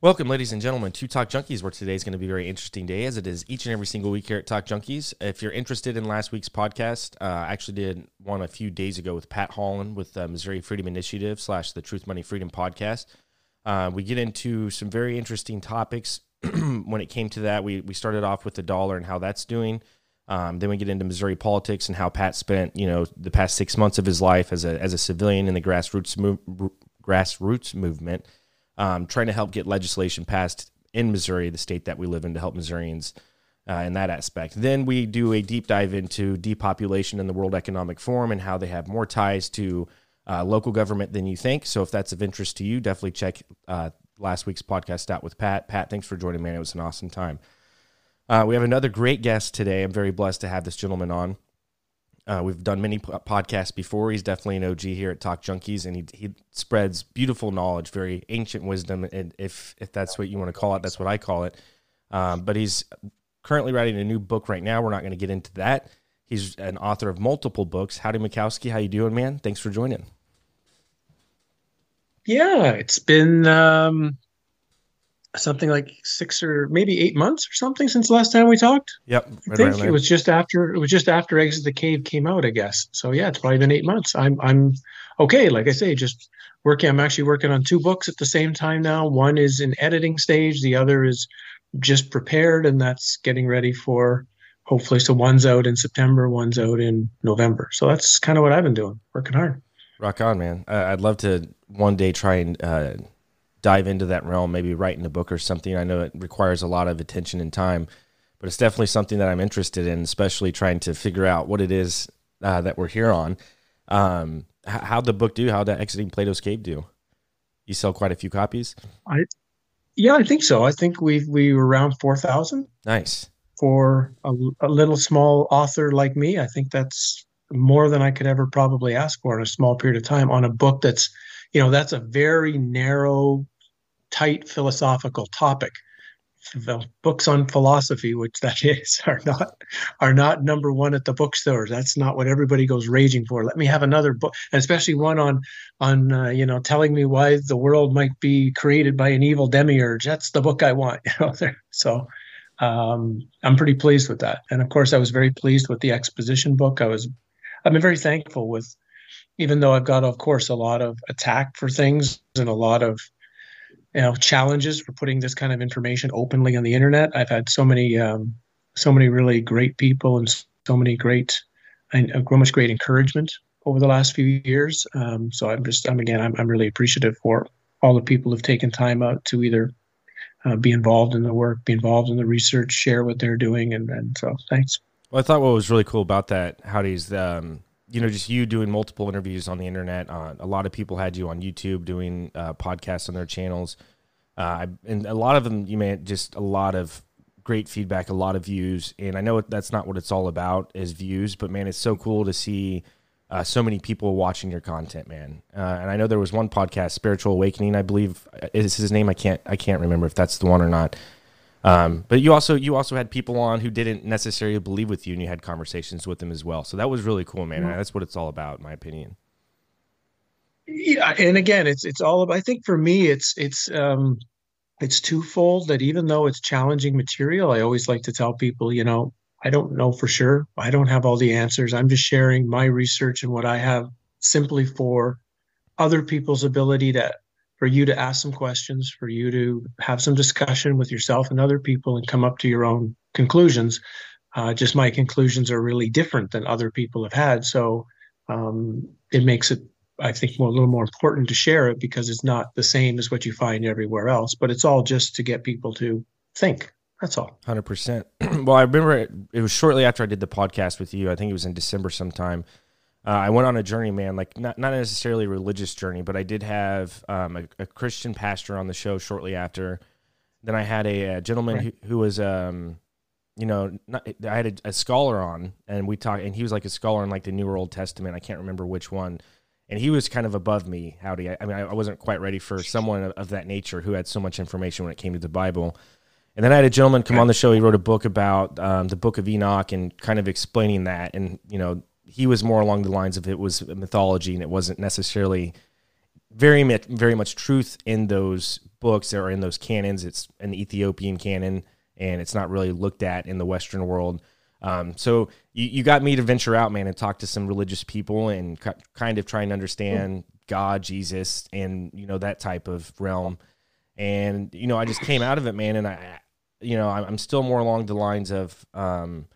Welcome, ladies and gentlemen, to Talk Junkies, where today is going to be a very interesting day, as it is each and every single week here at Talk Junkies. If you're interested in last week's podcast, uh, I actually did one a few days ago with Pat Holland with the Missouri Freedom Initiative slash the Truth Money Freedom podcast. Uh, we get into some very interesting topics when it came to that. We, we started off with the dollar and how that's doing. Um, then we get into Missouri politics and how Pat spent, you know, the past six months of his life as a, as a civilian in the grassroots grassroots movement um, trying to help get legislation passed in Missouri, the state that we live in, to help Missourians uh, in that aspect. Then we do a deep dive into depopulation in the World Economic Forum and how they have more ties to uh, local government than you think. So if that's of interest to you, definitely check uh, last week's podcast out with Pat. Pat, thanks for joining me. It was an awesome time. Uh, we have another great guest today. I'm very blessed to have this gentleman on. Uh, we've done many podcasts before. He's definitely an OG here at Talk Junkies, and he he spreads beautiful knowledge, very ancient wisdom, and if if that's what you want to call it, that's what I call it. Um, but he's currently writing a new book right now. We're not going to get into that. He's an author of multiple books. Howdie Mickoski, how you doing, man? Thanks for joining. Yeah, it's been um, something like six or maybe eight months or something since the last time we talked. Yep, right I think it was just after it was just after Exit the Cave came out, I guess. So yeah, it's probably been eight months. I'm I'm okay. Like I say, just working. I'm actually working on two books at the same time now. One is in editing stage. The other is just prepared, and that's getting ready for hopefully. So one's out in September, one's out in November. So that's kind of what I've been doing, working hard. Rock on, man. I'd love to one day try and. Uh, dive into that realm, maybe writing a book or something. I know it requires a lot of attention and time, but it's definitely something that I'm interested in, especially trying to figure out what it is uh, that we're here on. Um, how'd the book do? How'd that Exiting Plato's Cave do? You sell quite a few copies. I, yeah, I think so. I think we we were around four thousand. Nice for a, a little small author like me. I think that's more than I could ever probably ask for in a small period of time on a book that's you know that's a very narrow tight philosophical topic. The books on philosophy which that is are not are not number one at the bookstores that's not what everybody goes raging for. Let me have another book and especially one on on uh, you know telling me why the world might be created by an evil demiurge. That's the book i want you know so um, i'm pretty pleased with that. And of course i was very pleased with the exposition book. I was i've been very thankful with even though I've got, of course, a lot of attack for things and a lot of you know challenges for putting this kind of information openly on the internet. I've had so many, um, so many really great people and so many great, and so much great encouragement over the last few years. Um, so I'm just, I'm again, I'm, I'm really appreciative for all the people who've taken time out to either uh, be involved in the work, be involved in the research, share what they're doing, and and so thanks. Well, I thought what was really cool about that, Howdie's um, you know, just you doing multiple interviews on the internet. Uh, a lot of people had you on YouTube doing uh, podcasts on their channels, uh, and a lot of them you made just a lot of great feedback, a lot of views. And I know that's not what it's all about is views, but man, it's so cool to see uh, so many people watching your content, man. Uh, and I know there was one podcast, Spiritual Awakening, I believe is his name. I can't I can't remember if that's the one or not. Um, but you also you also had people on who didn't necessarily believe with you, and you had conversations with them as well. So that was really cool, man. Mm-hmm. That's what it's all about, in my opinion. Yeah, and again, it's it's all about. I think for me, it's it's um, it's twofold. That even though it's challenging material, I always like to tell people, you know, I don't know for sure. I don't have all the answers. I'm just sharing my research and what I have, simply for other people's ability to for you to ask some questions, for you to have some discussion with yourself and other people and come up to your own conclusions. Uh, just my conclusions are really different than other people have had. So um, it makes it, I think, more, a little more important to share it because it's not the same as what you find everywhere else, but it's all just to get people to think. That's all. 100%. well, I remember it, it was shortly after I did the podcast with you. I think it was in December sometime uh, I went on a journey, man. Like not not necessarily a religious journey, but I did have um, a, a, Christian pastor on the show shortly after. Then I had a, a gentleman right. who, who, was, um, you know, not, I had a, a, scholar on, and we talked, and he was like a scholar in like the New or Old Testament. I can't remember which one, and he was kind of above me. Howdie, I, I mean, I, I wasn't quite ready for someone of, of, that nature who had so much information when it came to the Bible. And then I had a gentleman come on the show. He wrote a book about um, the Book of Enoch and kind of explaining that, and you know he was more along the lines of it was mythology and it wasn't necessarily very very much truth in those books or in those canons. It's an Ethiopian canon, and it's not really looked at in the Western world. Um, so you, you got me to venture out, man, and talk to some religious people and kind of try and understand God, Jesus, and you know that type of realm. And you know, I just came out of it, man, and I, you know, I'm still more along the lines of, um,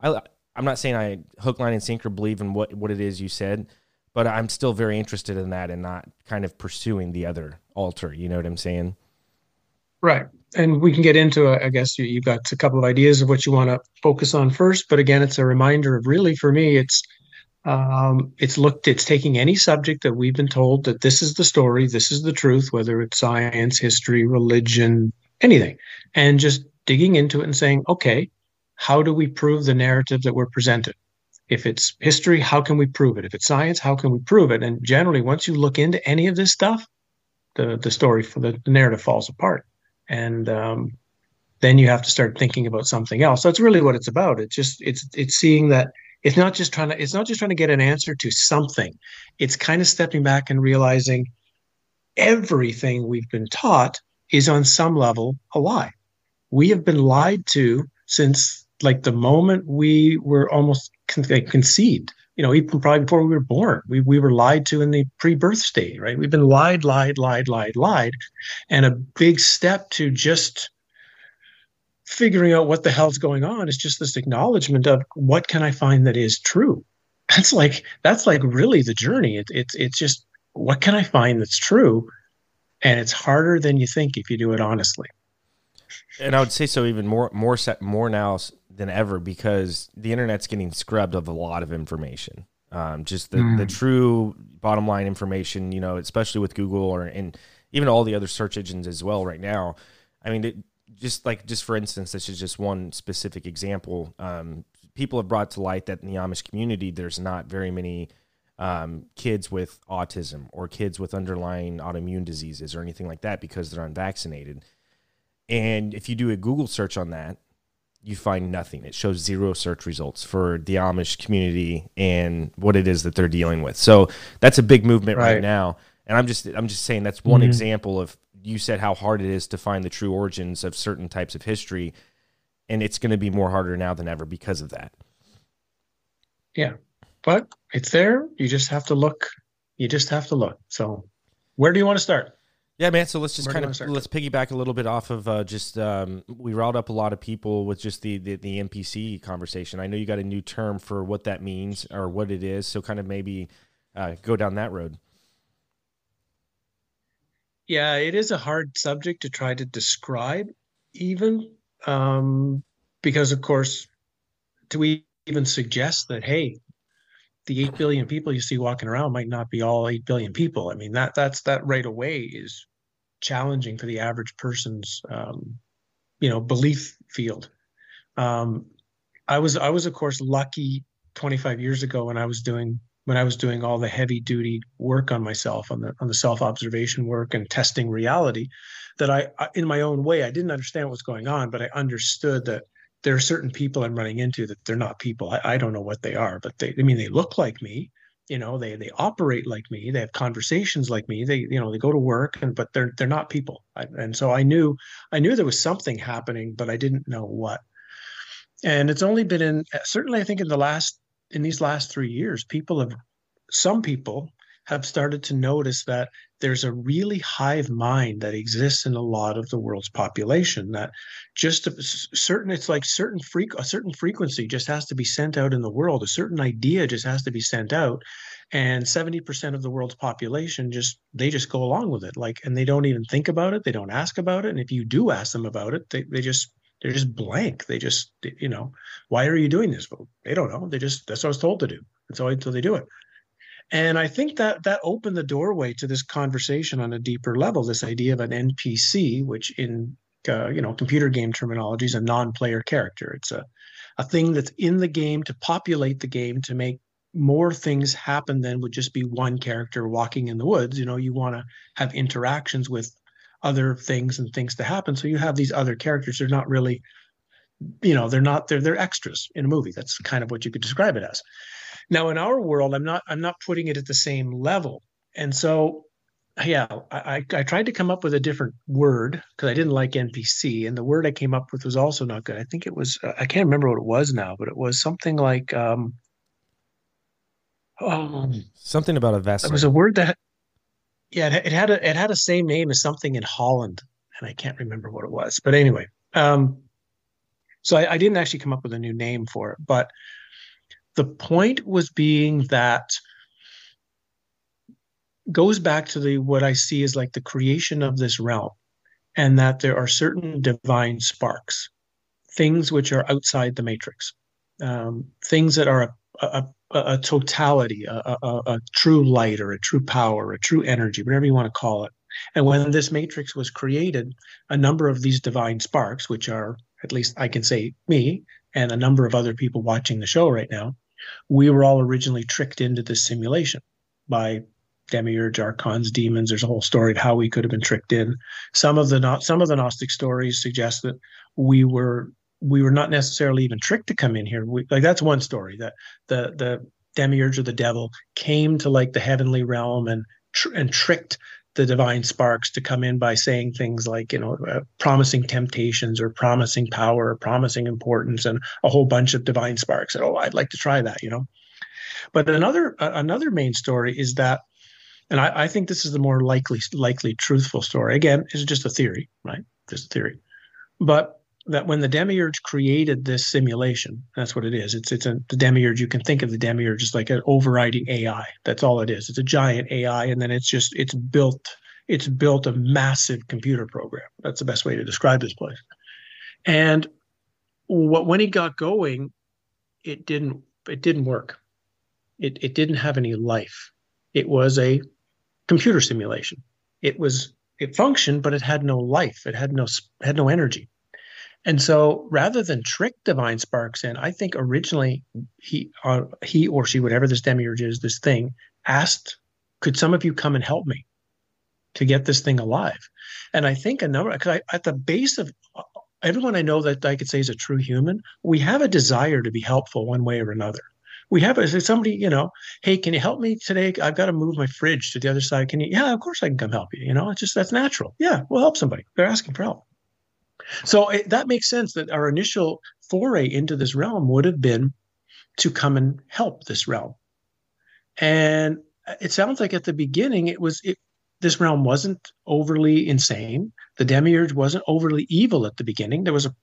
I, I'm not saying I hook, line, and sinker believe in what what it is you said, but I'm still very interested in that and not kind of pursuing the other altar. You know what I'm saying? Right. And we can get into, I guess you, have got a couple of ideas of what you want to focus on first. But again, it's a reminder of really, for me, it's um, it's looked, it's taking any subject that we've been told that this is the story, this is the truth, whether it's science, history, religion, anything, and just digging into it and saying, okay, how do we prove the narrative that we're presented? If it's history, how can we prove it? If it's science, how can we prove it? And generally, once you look into any of this stuff, the the story for the, the narrative falls apart, and um, then you have to start thinking about something else. So that's really what it's about. It's just it's it's seeing that it's not just trying to it's not just trying to get an answer to something it's kind of stepping back and realizing everything we've been taught is on some level a lie we have been lied to since like the moment we were almost con- conceived you know even probably before we were born we, we were lied to in the pre-birth state right we've been lied lied lied lied lied and a big step to just figuring out what the hell's going on is just this acknowledgement of what can I find that is true. That's like that's like really the journey. It, it's it's just what can I find that's true, and it's harder than you think if you do it honestly. And I would say so even more more more now than ever because the internet's getting scrubbed of a lot of information. Um, just the, mm. the true bottom line information, you know, especially with Google or and even all the other search engines as well right now. I mean, it, just like just for instance, this is just one specific example. Um, people have brought to light that in the Amish community, there's not very many um, kids with autism or kids with underlying autoimmune diseases or anything like that because they're unvaccinated. And if you do a Google search on that, you find nothing. It shows zero search results for the Amish community and what it is that they're dealing with. So that's a big movement right, right now. And I'm just I'm just saying that's one mm-hmm. example of you said how hard it is to find the true origins of certain types of history, and it's going to be more harder now than ever because of that. Yeah, but it's there. You just have to look. You just have to look. So, where do you want to start? Yeah, man. So let's just Where kind of let's piggyback a little bit off of uh, just um, we riled up a lot of people with just the, the, the NPC conversation. I know you got a new term for what that means or what it is. So kind of maybe uh, go down that road. Yeah, it is a hard subject to try to describe, even um, because, of course, to even suggest that, hey, the eight billion people you see walking around might not be all eight billion people. I mean, that that's that right away is challenging for the average person's, um, you know, belief field. Um, I was I was of course lucky 25 years ago when I was doing when I was doing all the heavy duty work on myself on the on the self observation work and testing reality that I, I, in my own way I didn't understand what was going on but I understood that there are certain people I'm running into that they're not people. I, I don't know what they are but they I mean they look like me you know they they operate like me they have conversations like me they you know they go to work and but they're they're not people. I, and so I knew I knew there was something happening but I didn't know what. And it's only been in certainly I think in the last in these last three years, people have, some people have started to notice that there's a really hive mind that exists in a lot of the world's population that just a certain it's like certain freak a certain frequency just has to be sent out in the world a certain idea just has to be sent out and 70% of the world's population just they just go along with it like and they don't even think about it they don't ask about it and if you do ask them about it they, they just they're just blank. They just, you know, why are you doing this? Well, they don't know. They just, that's what I was told to do. That's all until they do it. And I think that that opened the doorway to this conversation on a deeper level. This idea of an NPC, which in uh, you know computer game terminology is a non-player character. It's a a thing that's in the game to populate the game to make more things happen than would just be one character walking in the woods. You know, you want to have interactions with other things and things to happen. So you have these other characters. They're not really, you know, they're not they're they're extras in a movie. That's kind of what you could describe it as. Now in our world, I'm not I'm not putting it at the same level. And so yeah, I, I tried to come up with a different word because I didn't like NPC, and the word I came up with was also not good. I think it was I can't remember what it was now, but it was something like um, oh, something about a vessel. It was a word that yeah, it, it, had a it had a same name as something in Holland, and I can't remember what it was. But anyway, um, so I, I didn't actually come up with a new name for it, but the point was being that goes back to the what I see as like the creation of this realm, and that there are certain divine sparks, things which are outside the matrix, um, things that are a, a, a totality, a, a true light or a true power, a true energy, whatever you want to call it. And when this matrix was created, a number of these divine sparks, which are at least I can say me and a number of other people watching the show right now, we were all originally tricked into this simulation by demiurge, archons, demons. There's a whole story of how we could have been tricked in. Some of the some of the Gnostic stories suggest that we were we were not necessarily even tricked to come in here. We, like that's one story that the the demiurge or the devil came to like the heavenly realm and tr- and tricked the divine sparks to come in by saying things like you know uh, promising temptations or promising power or promising importance and a whole bunch of divine sparks. And oh i'd like to try that you know. But another uh, another main story is that and I, I, think this is the more likely likely truthful story. Again it's just a theory right? Just a theory. But that when the demiurge created this simulation, that's what it is. It's it's a the demiurge. You can think of the demiurge as like an overriding AI. That's all it is. It's a giant AI, and then it's just it's built it's built a massive computer program. That's the best way to describe this place. And what when he got going, it didn't it didn't work. It it didn't have any life. It was a computer simulation. It was it functioned, but it had no life. It had no had no energy. And so rather than trick divine sparks in, I think originally he uh, he or she, whatever this demiurge is, this thing, asked, could some of you come and help me to get this thing alive? And I think a number, because at the base of uh, everyone I know that I could say is a true human, we have a desire to be helpful one way or another. We have a, somebody, you know, hey, can you help me today? I've got to move my fridge to the other side. Can you? Yeah, of course I can come help you. You know, it's just that's natural. Yeah, we'll help somebody. They're asking for help. So it, that makes sense that our initial foray into this realm would have been to come and help this realm. And it sounds like at the beginning it was it, this realm wasn't overly insane. The demiurge wasn't overly evil at the beginning. There was a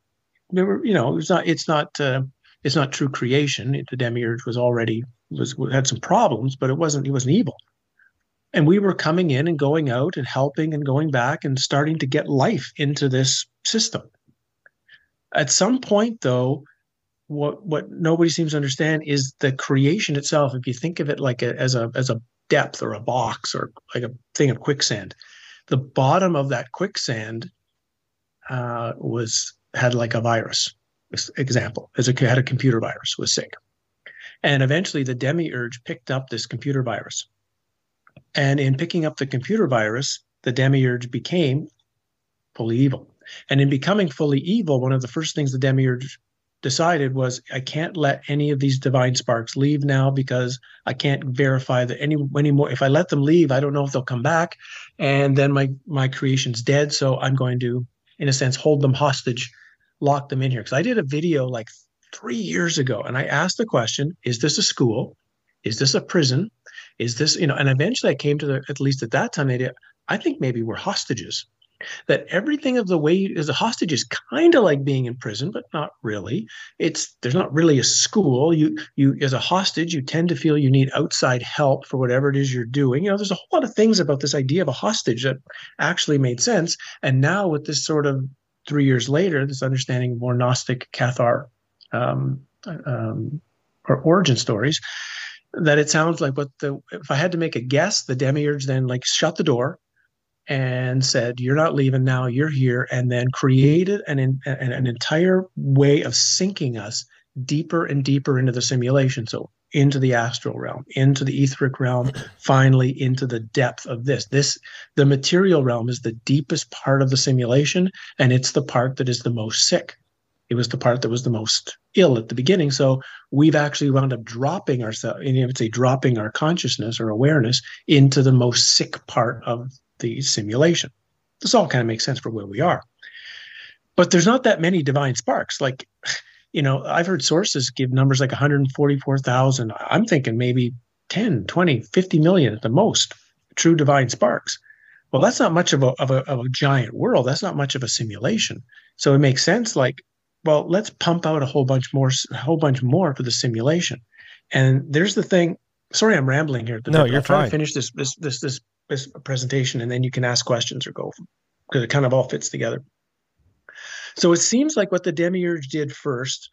there were you know it's not it's not uh, it's not true creation. The demiurge was already was had some problems, but it wasn't he wasn't evil and we were coming in and going out and helping and going back and starting to get life into this system. At some point though what what nobody seems to understand is the creation itself if you think of it like a, as a as a depth or a box or like a thing of quicksand the bottom of that quicksand uh, was had like a virus example as it had a computer virus was sick. And eventually the demiurge picked up this computer virus. And in picking up the computer virus, the demiurge became fully evil. And in becoming fully evil, one of the first things the demiurge decided was I can't let any of these divine sparks leave now because I can't verify that any anymore. If I let them leave, I don't know if they'll come back, and then my my creation's dead. So I'm going to, in a sense, hold them hostage, lock them in here. Because I did a video like three years ago, and I asked the question: Is this a school? Is this a prison? Is this, you know, and eventually I came to the, at least at that time, idea, I think maybe we're hostages. That everything of the way as a hostage is kind of like being in prison, but not really. It's there's not really a school. You you as a hostage, you tend to feel you need outside help for whatever it is you're doing. You know, there's a whole lot of things about this idea of a hostage that actually made sense. And now with this sort of three years later, this understanding of more Gnostic Cathar um, um, or origin stories, that it sounds like what the if I had to make a guess, the demiurge then like shut the door and said, "You're not leaving now. You're here," and then created an an, an entire way of sinking us deeper and deeper into the simulation. So into the astral realm, into the etheric realm, finally into the depth of this. This the material realm is the deepest part of the simulation, and it's the part that is the most sick. It was the part that was the most ill at the beginning. So we've actually wound up dropping ourselves, you would say dropping our consciousness or awareness into the most sick part of the simulation. This all kind of makes sense for where we are. But there's not that many divine sparks. Like, you know, I've heard sources give numbers like 144,000. I'm thinking maybe 10, 20, 50 million at the most true divine sparks. Well, that's not much of a, of a, of a giant world. That's not much of a simulation. So it makes sense. Like, well, let's pump out a whole bunch more, a whole bunch more for the simulation. And there's the thing. Sorry, I'm rambling here. No, you're trying to finish this, this this this this presentation, and then you can ask questions or go because it kind of all fits together. So it seems like what the demiurge did first,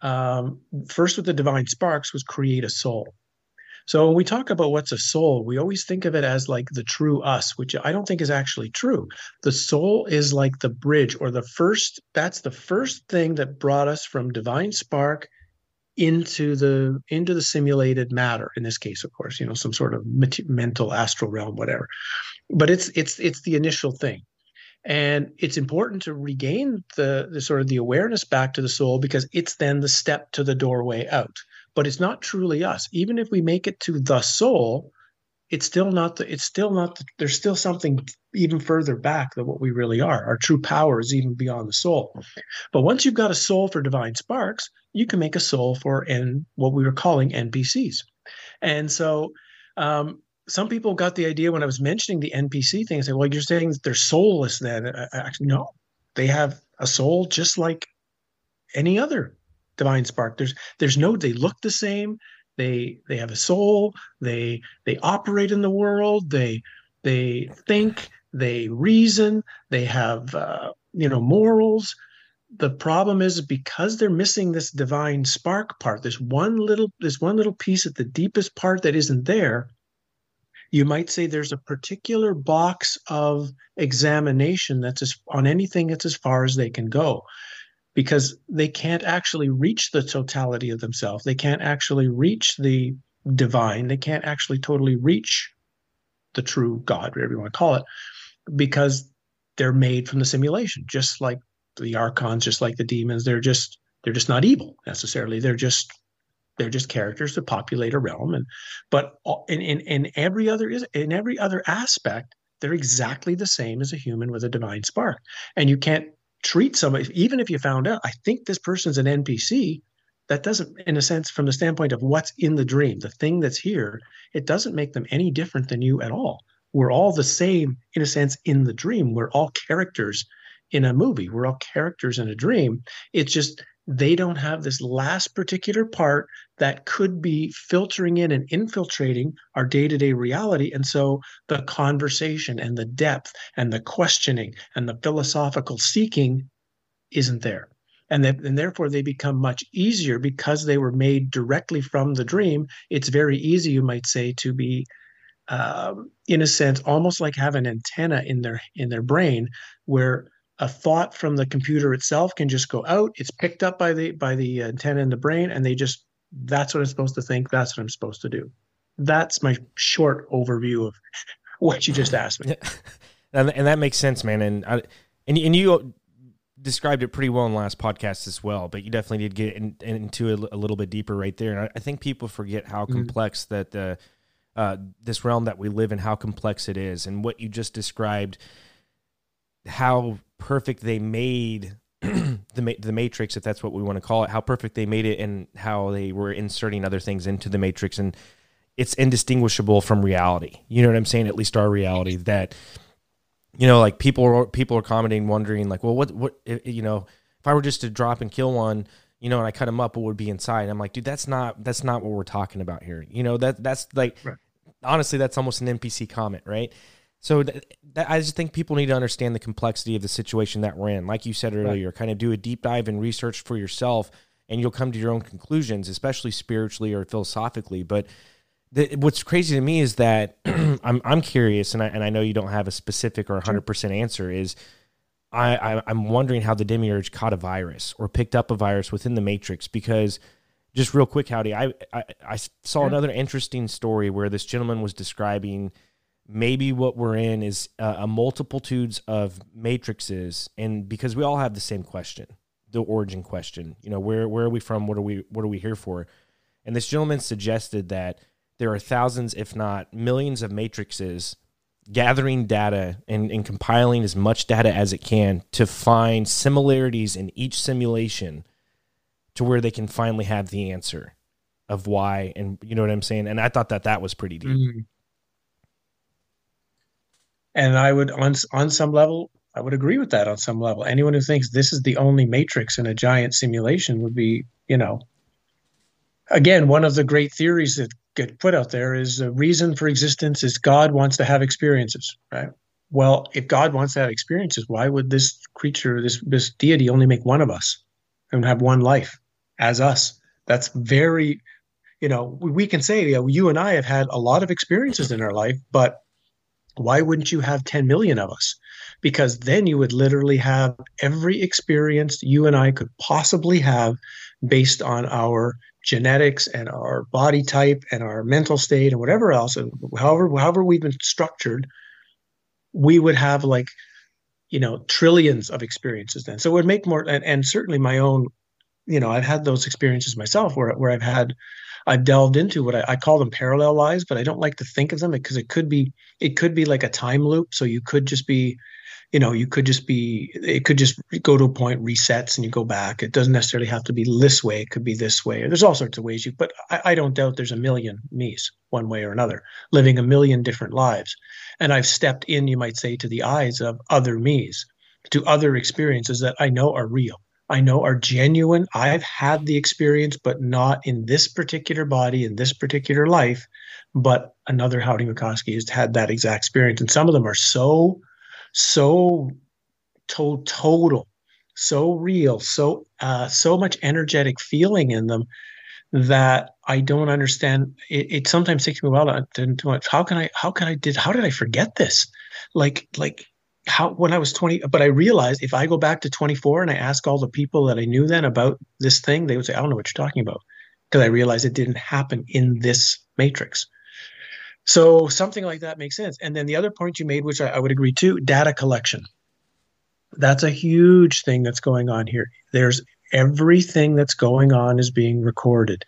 um, first with the divine sparks, was create a soul. So when we talk about what's a soul, we always think of it as like the true us, which I don't think is actually true. The soul is like the bridge or the first, that's the first thing that brought us from divine spark into the into the simulated matter in this case of course you know some sort of mental astral realm whatever but it's it's it's the initial thing and it's important to regain the, the sort of the awareness back to the soul because it's then the step to the doorway out but it's not truly us. Even if we make it to the soul, it's still not the, it's still not the, there's still something even further back than what we really are. Our true power is even beyond the soul. But once you've got a soul for divine sparks, you can make a soul for n what we were calling NPCs. And so um, some people got the idea when I was mentioning the NPC thing, say, well, you're saying that they're soulless then. Actually, no, they have a soul just like any other divine spark. There's there's no they look the same. They they have a soul. They they operate in the world. They they think. They reason. They have uh, you know morals the problem is because they're missing this divine spark part this one little this one little piece at the deepest part that isn't there you might say there's a particular box of examination that's as, on anything that's as far as they can go because they can't actually reach the totality of themselves. They can't actually reach the divine. They can't actually totally reach the true God, whatever you want to call it, because they're made from the simulation, just like the archons, just like the demons. They're just they're just not evil necessarily. They're just they're just characters that populate a realm. And but in in, in every other is in every other aspect, they're exactly the same as a human with a divine spark. And you can't treat somebody, even if you found out, I think this person's an NPC, that doesn't, in a sense, from the standpoint of what's in the dream, the thing that's here, it doesn't make them any different than you at all. We're all the same, in a sense, in the dream. We're all characters in a movie. We're all characters in a dream. It's just they don't have this last particular part that could be filtering in and infiltrating our day-to-day reality and so the conversation and the depth and the questioning and the philosophical seeking isn't there and, that, and therefore they become much easier because they were made directly from the dream it's very easy you might say to be um, in a sense almost like have an antenna in their in their brain where a thought from the computer itself can just go out. It's picked up by the by the antenna in the brain and they just that's what i'm supposed to think. That's what i'm supposed to do. That's my short overview of what you just asked me. And, and that makes sense man. And I, and, and you described it pretty well in the last podcast as well but you definitely did get in, into it a little bit deeper right there. And i, I think people forget how mm-hmm. complex that the uh, this realm that we live in how complex it is. And what you just described how perfect they made the the matrix if that's what we want to call it how perfect they made it and how they were inserting other things into the matrix and it's indistinguishable from reality. You know what i'm saying? At least our reality that you know like people are people are commenting wondering like well what what you know if i were just to drop and kill one you know and i cut him up what would be inside? I'm like dude that's not that's not what we're talking about here. You know that that's like right. honestly that's almost an npc comment right so th- th- I just think people need to understand the complexity of the situation that we're in. Like you said earlier, right. kind of do a deep dive and research for yourself, and you'll come to your own conclusions, especially spiritually or philosophically. But the, what's crazy to me is that I'm I'm curious, and I and I know you don't have a specific or 100 percent answer. Is I, I I'm wondering how the demiurge caught a virus or picked up a virus within the matrix because just real quick, Howdie, I I, I saw another interesting story where this gentleman was describing maybe what we're in is uh, a multitudes of matrices and because we all have the same question the origin question you know where where are we from? What are we what are we here for? And this gentleman suggested that there are thousands if not millions of matrices gathering data and, and compiling as much data as it can to find similarities in each simulation to where they can finally have the answer of why and you know what i'm saying? And i thought that that was pretty deep. Mm-hmm. And i would on on some level i would agree with that on some level anyone who thinks this is the only matrix in a giant simulation would be you know again one of the great theories that get put out there is the reason for existence is God wants to have experiences, right? Well, if God wants to have experiences, why would this creature, this this deity, only make one of us and have one life as us? That's very, you know, we can say, you, know, you and I have had a lot of experiences in our life, but why wouldn't you have 10 million of us? Because then you would literally have every experience you and I could possibly have based on our genetics and our body type and our mental state and whatever else, and however however we've been structured, we would have like you know trillions of experiences then. So it would make more and, and certainly my own, you know, I've had those experiences myself where where I've had I've delved into what I, I, call them parallel lives, but I don't like to think of them because it could be it could be like a time loop. So you could just be you know you could just be it could just go to a point resets and you go back. It doesn't necessarily have to be this way. It could be this way. There's all sorts of ways you but I, I, don't doubt there's a million me's one way or another living a million different lives. And i've stepped in you might say to the eyes of other me's to other experiences that i know are real i know are genuine i've had the experience but not in this particular body in this particular life but another Howdie Mickoski has had that exact experience and some of them are so so to- total, so real, so uh, so much energetic feeling in them that I don't understand. It, it sometimes takes me a while to, to how can I how can I did how did I forget this? Like like how when I was 20, but I realized if I go back to 24 and I ask all the people that I knew then about this thing, they would say, I don't know what you're talking about. Because I realized it didn't happen in this matrix. So something like that makes sense. And then the other point you made, which I, I would agree to, data collection. That's a huge thing that's going on here. There's everything that's going on is being recorded.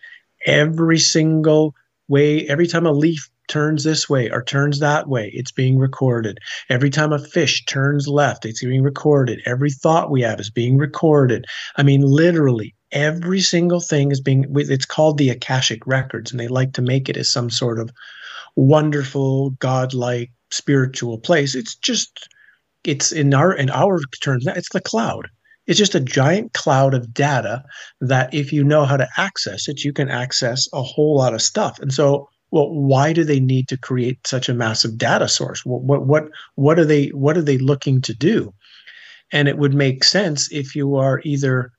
Every single way, every time a leaf turns this way or turns that way, it's being recorded. Every time a fish turns left, it's being recorded. Every thought we have is being recorded. I mean, literally, every single thing is being, it's called the Akashic Records, and they like to make it as some sort of wonderful, godlike, spiritual place. It's just it's in our in our terms, it's the cloud. It's just a giant cloud of data that if you know how to access it, you can access a whole lot of stuff. And so well, why do they need to create such a massive data source? What what what what are they what are they looking to do? And it would make sense if you are either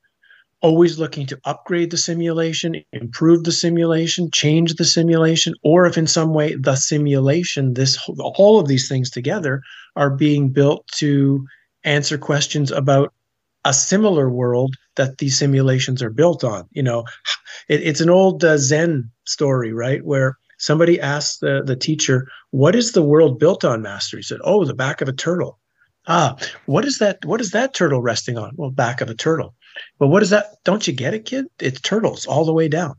always looking to upgrade the simulation, improve the simulation, change the simulation, or if in some way the simulation, this all of these things together are being built to answer questions about a similar world that these simulations are built on. You know, it, it's an old uh, Zen story, right? Where somebody asked the, the teacher, What is the world built on, Master? He said, Oh, the back of a turtle. Ah, what is that? What is that turtle resting on? Well, back of a turtle. But what is that? Don't you get it, kid? It's turtles all the way down.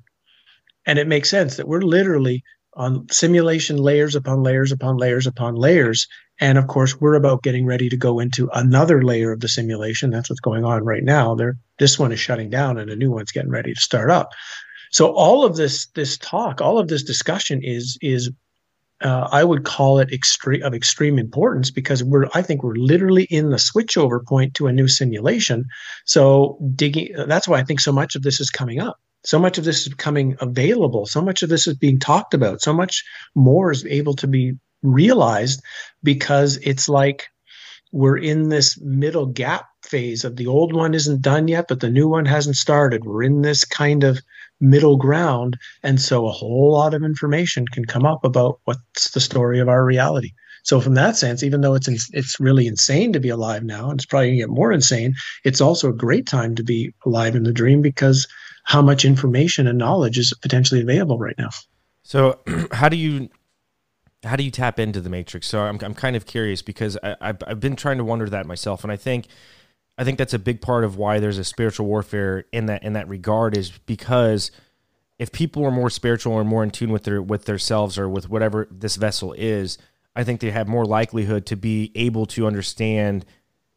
And it makes sense that we're literally on simulation layers upon layers upon layers upon layers. And of course, we're about getting ready to go into another layer of the simulation. That's what's going on right now. This one is shutting down and a new one's getting ready to start up. So all of this, this talk, all of this discussion is is uh, I would call it extreme of extreme importance because we're I think we're literally in the switchover point to a new simulation. So digging that's why I think so much of this is coming up. So much of this is becoming available. So much of this is being talked about. So much more is able to be realized because it's like we're in this middle gap phase of the old one isn't done yet, but the new one hasn't started. We're in this kind of middle ground. And so a whole lot of information can come up about what's the story of our reality. So from that sense, even though it's it's really insane to be alive now, and it's probably gonna get more insane, it's also a great time to be alive in the dream because how much information and knowledge is potentially available right now. So how do you how do you tap into the matrix? So I'm I'm kind of curious because I, I've I've been trying to wonder that myself, and I think I think that's a big part of why there's a spiritual warfare in that in that regard is because if people are more spiritual or more in tune with their with themselves or with whatever this vessel is, I think they have more likelihood to be able to understand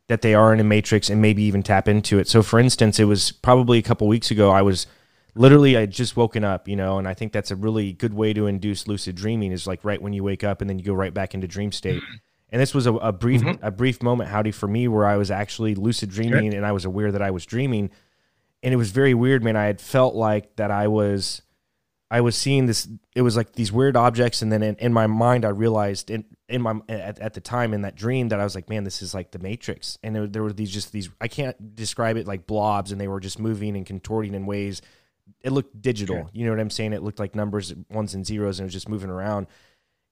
that they are in a matrix and maybe even tap into it. So, for instance, it was probably a couple weeks ago. I was literally I just woken up, you know, and I think that's a really good way to induce lucid dreaming is like right when you wake up and then you go right back into dream state. Mm-hmm. And this was a, a brief mm-hmm. a brief moment, Howdie, for me where I was actually lucid dreaming sure. and I was aware that I was dreaming, and it was very weird, man. I had felt like that I was I was seeing this. It was like these weird objects, and then in, in my mind, I realized in in my at, at, the time in that dream that I was like, man, this is like the Matrix, and there, there, were these just these. I can't describe it like blobs, and they were just moving and contorting in ways. It looked digital. Sure. You know what I'm saying? It looked like numbers, ones and zeros, and it was just moving around.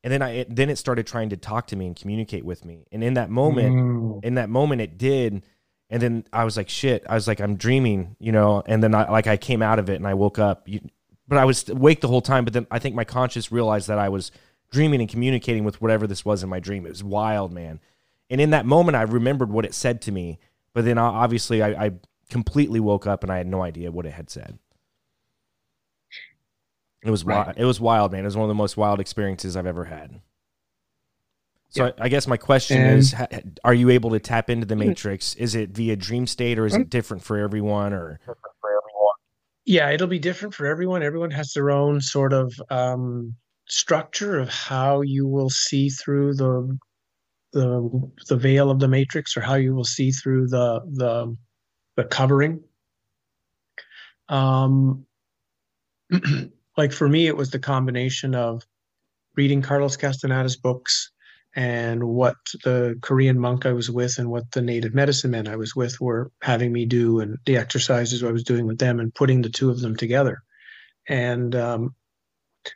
And then I it, then it started trying to talk to me and communicate with me. And in that moment, mm. in that moment, it did. And then I was like, shit. I was like, I'm dreaming, you know. And then I like I came out of it and I woke up. You, but I was awake the whole time. But then I think my conscious realized that I was dreaming and communicating with whatever this was in my dream. It was wild, man. And in that moment, I remembered what it said to me. But then obviously, I, I completely woke up and I had no idea what it had said. It was right. wild. It was wild, man. It was one of the most wild experiences I've ever had. So yeah. I, I, guess my question and, is: Are you able to tap into the mm-hmm. matrix? Is it via dream state, or is it different for everyone? Or for everyone? yeah, it'll be different for everyone. Everyone has their own sort of um, structure of how you will see through the the the veil of the matrix, or how you will see through the the the covering. Um, like for me, it was the combination of reading Carlos Castaneda's books and what the Korean monk I was with and what the native medicine men I was with were having me do and the exercises I was doing with them and putting the two of them together. And um,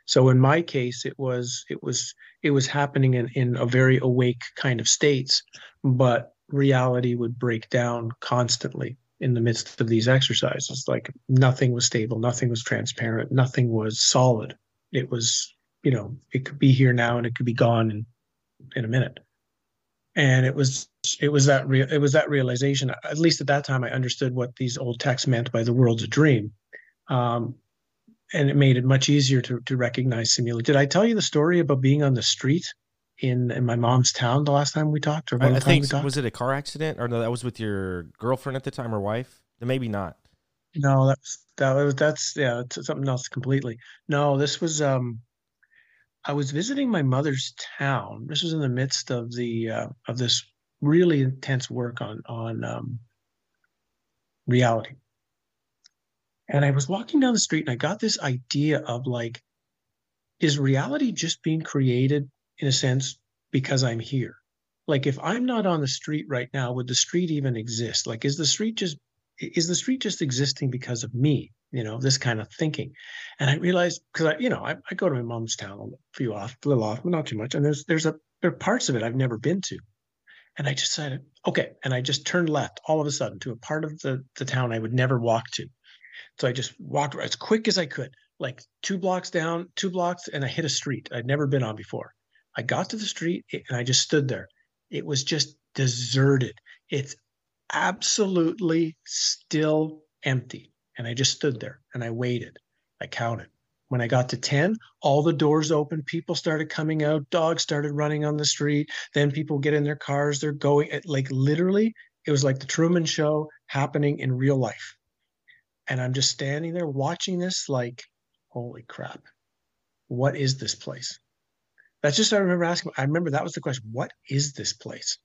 so in my case, it was it was it was happening in, in a very awake kind of states, but reality would break down constantly in the midst of these exercises. Like nothing was stable, nothing was transparent, nothing was solid. It was, you know, it could be here now and it could be gone in in a minute. And it was it was that real it was that realization. At least at that time, I understood what these old texts meant by the world's a dream, um, and it made it much easier to to recognize simulation. Did I tell you the story about being on the street in in my mom's town the last time we talked? Or I, I think was it a car accident or no? That was with your girlfriend at the time or wife? Maybe not. No, that's that was that's yeah, something else completely. No, this was um I was visiting my mother's town. This was in the midst of the uh, of this really intense work on on um, reality. And I was walking down the street and I got this idea of like, is reality just being created in a sense because I'm here? Like, if I'm not on the street right now, would the street even exist? Like, is the street just is the street just existing because of me? you know, this kind of thinking. And I realized because I, you know, I, I, go to my mom's town a few off, a little off, but not too much. And there's there's a there are parts of it I've never been to. And I said, okay. And I just turned left all of a sudden to a part of the, the town I would never walk to. So I just walked as quick as I could, like two blocks down, two blocks, and I hit a street I'd never been on before. I got to the street and I just stood there. It was just deserted. It's absolutely still empty. And I just stood there and I waited. I counted. When I got to 10, all the doors opened. People started coming out. Dogs started running on the street. Then people get in their cars. They're going, like literally, it was like the Truman Show happening in real life. And I'm just standing there watching this, like, holy crap, what is this place? That's just I remember asking. I remember that was the question. What is this place?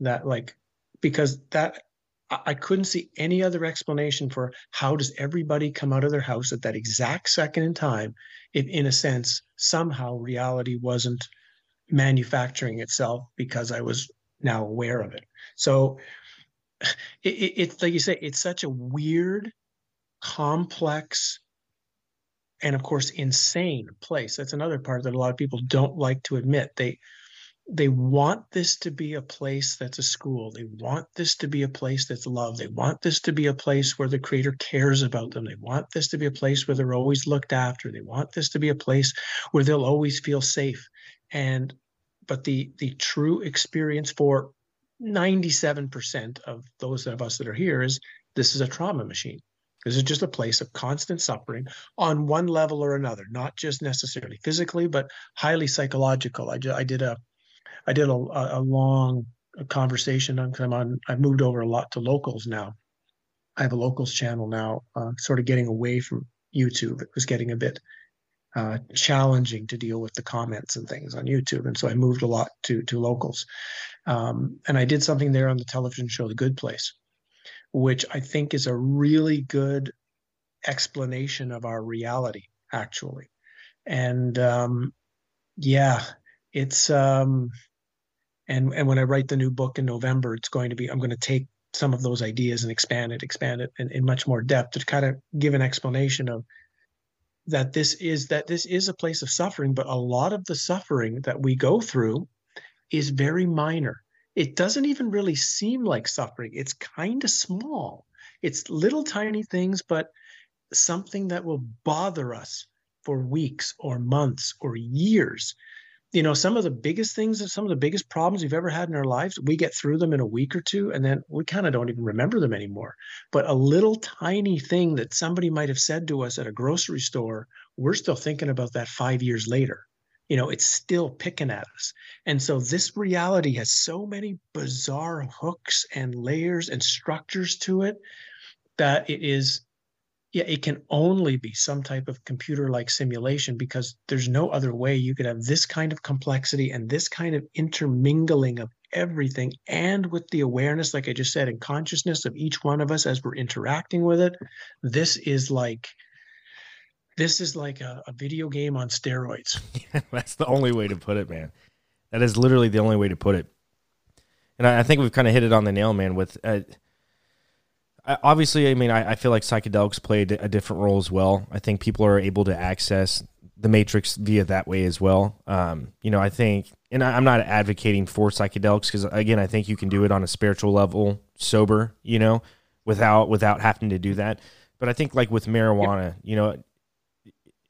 That like because that I couldn't see any other explanation for how does everybody come out of their house at that exact second in time if in a sense somehow reality wasn't manufacturing itself because I was now aware of it. So it, it, it's like you say, it's such a weird, complex, and of course insane place. That's another part that a lot of people don't like to admit. They they want this to be a place that's a school. They want this to be a place that's love. They want this to be a place where the creator cares about them. They want this to be a place where they're always looked after. They want this to be a place where they'll always feel safe. And but the the true experience for 97% of those of us that are here is this is a trauma machine. This is just a place of constant suffering on one level or another, not just necessarily physically, but highly psychological. I, I did a I did a, a long conversation on. I'm on. I've moved over a lot to locals now. I have a locals channel now, uh, sort of getting away from YouTube. It was getting a bit uh, challenging to deal with the comments and things on YouTube, and so I moved a lot to to locals. Um, and I did something there on the television show The Good Place, which I think is a really good explanation of our reality, actually. And um, yeah, it's um, and and when I write the new book in November, it's going to be I'm going to take some of those ideas and expand it, expand it in, in much more depth to kind of give an explanation of that this is that this is a place of suffering, but a lot of the suffering that we go through is very minor. It doesn't even really seem like suffering. It's kind of small. It's little tiny things, but something that will bother us for weeks or months or years you know some of the biggest things some of the biggest problems we've ever had in our lives we get through them in a week or two and then we kind of don't even remember them anymore but a little tiny thing that somebody might have said to us at a grocery store we're still thinking about that 5 years later you know it's still picking at us. And so this reality has so many bizarre hooks and layers and structures to it that it is yeah, it can only be some type of computer like simulation because there's no other way you could have this kind of complexity and this kind of intermingling of everything and with the awareness like i just said and consciousness of each one of us as we're interacting with it. This is like this is like a, a video game on steroids that's the only way to put it man that is literally the only way to put it and i, I think we've kind of hit it on the nail man with uh, obviously, I mean, I, I, feel like psychedelics played a different role as well. I think people are able to access the matrix via that way as well. Um, you know, I think, and I, am not advocating for psychedelics because again, I think you can do it on a spiritual level, sober, you know, without without having to do that. But I think like with marijuana, you know,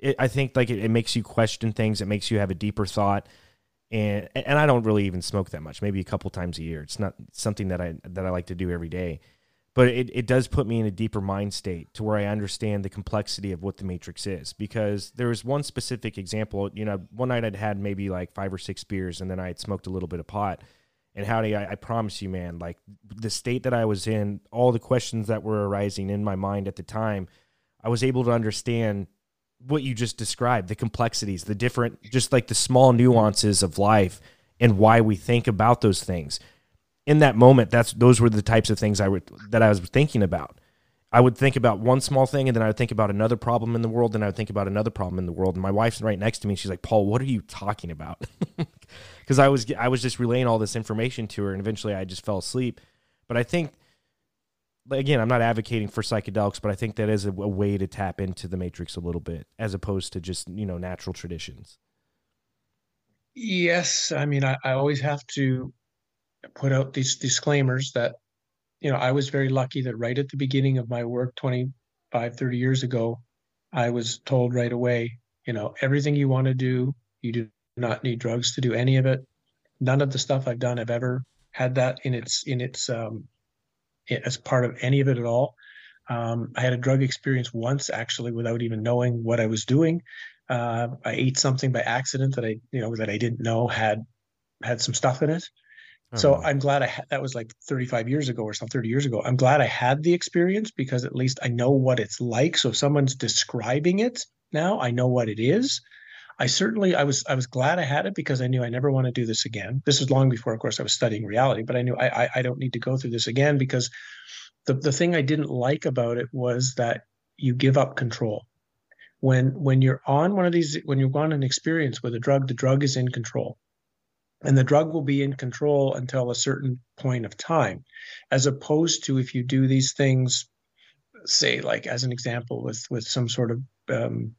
it, I think like it, it makes you question things. It makes you have a deeper thought and and I don't really even smoke that much. Maybe a couple times a year. It's not something that I that I like to do every day but it, it does put me in a deeper mind state to where I understand the complexity of what the matrix is. Because there was one specific example, you know, one night I'd had maybe like five or six beers and then I had smoked a little bit of pot. And Howdie, I, I promise you, man, like the state that I was in, all the questions that were arising in my mind at the time, I was able to understand what you just described the complexities, the different, just like the small nuances of life and why we think about those things in that moment, that's those were the types of things I would that I was thinking about. I would think about one small thing, and then I would think about another problem in the world, and I would think about another problem in the world. And my wife's right next to me. She's like, "Paul, what are you talking about?" Because I was I was just relaying all this information to her, and eventually I just fell asleep. But I think, again, I'm not advocating for psychedelics, but I think that is a, a way to tap into the matrix a little bit, as opposed to just you know natural traditions. Yes, I mean I, I always have to put out these disclaimers that you know i was very lucky that right at the beginning of my work 25 30 years ago i was told right away you know everything you want to do you do not need drugs to do any of it none of the stuff i've done i've ever had that in its in its um as part of any of it at all um, i had a drug experience once actually without even knowing what i was doing uh, i ate something by accident that i you know that i didn't know had had some stuff in it so uh-huh. I'm glad I had that was like 35 years ago or some 30 years ago. I'm glad I had the experience because at least I know what it's like. So if someone's describing it now, I know what it is. I certainly I was I was glad I had it because I knew I never want to do this again. This was long before, of course, I was studying reality, but I knew I I, I don't need to go through this again because the the thing I didn't like about it was that you give up control. When when you're on one of these when you're on an experience with a drug, the drug is in control and the drug will be in control until a certain point of time as opposed to if you do these things say like as an example with with some sort of um,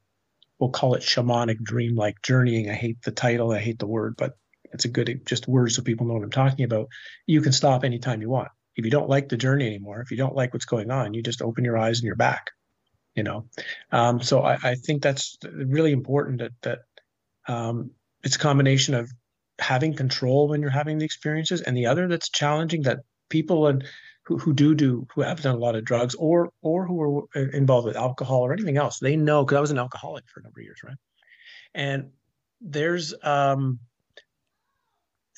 we'll call it shamanic dream like journeying. I hate the title i hate the word but it's a good just word so people know what i'm talking about. You can stop anytime you want. If you don't like the journey anymore if you don't like what's going on you just open your eyes and you're back you know? Um, so I, I, think that's really important that that um, it's a combination of having control when you're having the experiences, and the other that's challenging that people and who, do do who have done a lot of drugs or or who are uh, involved with alcohol or anything else, they know because I was an alcoholic for a number of years, right? And there's um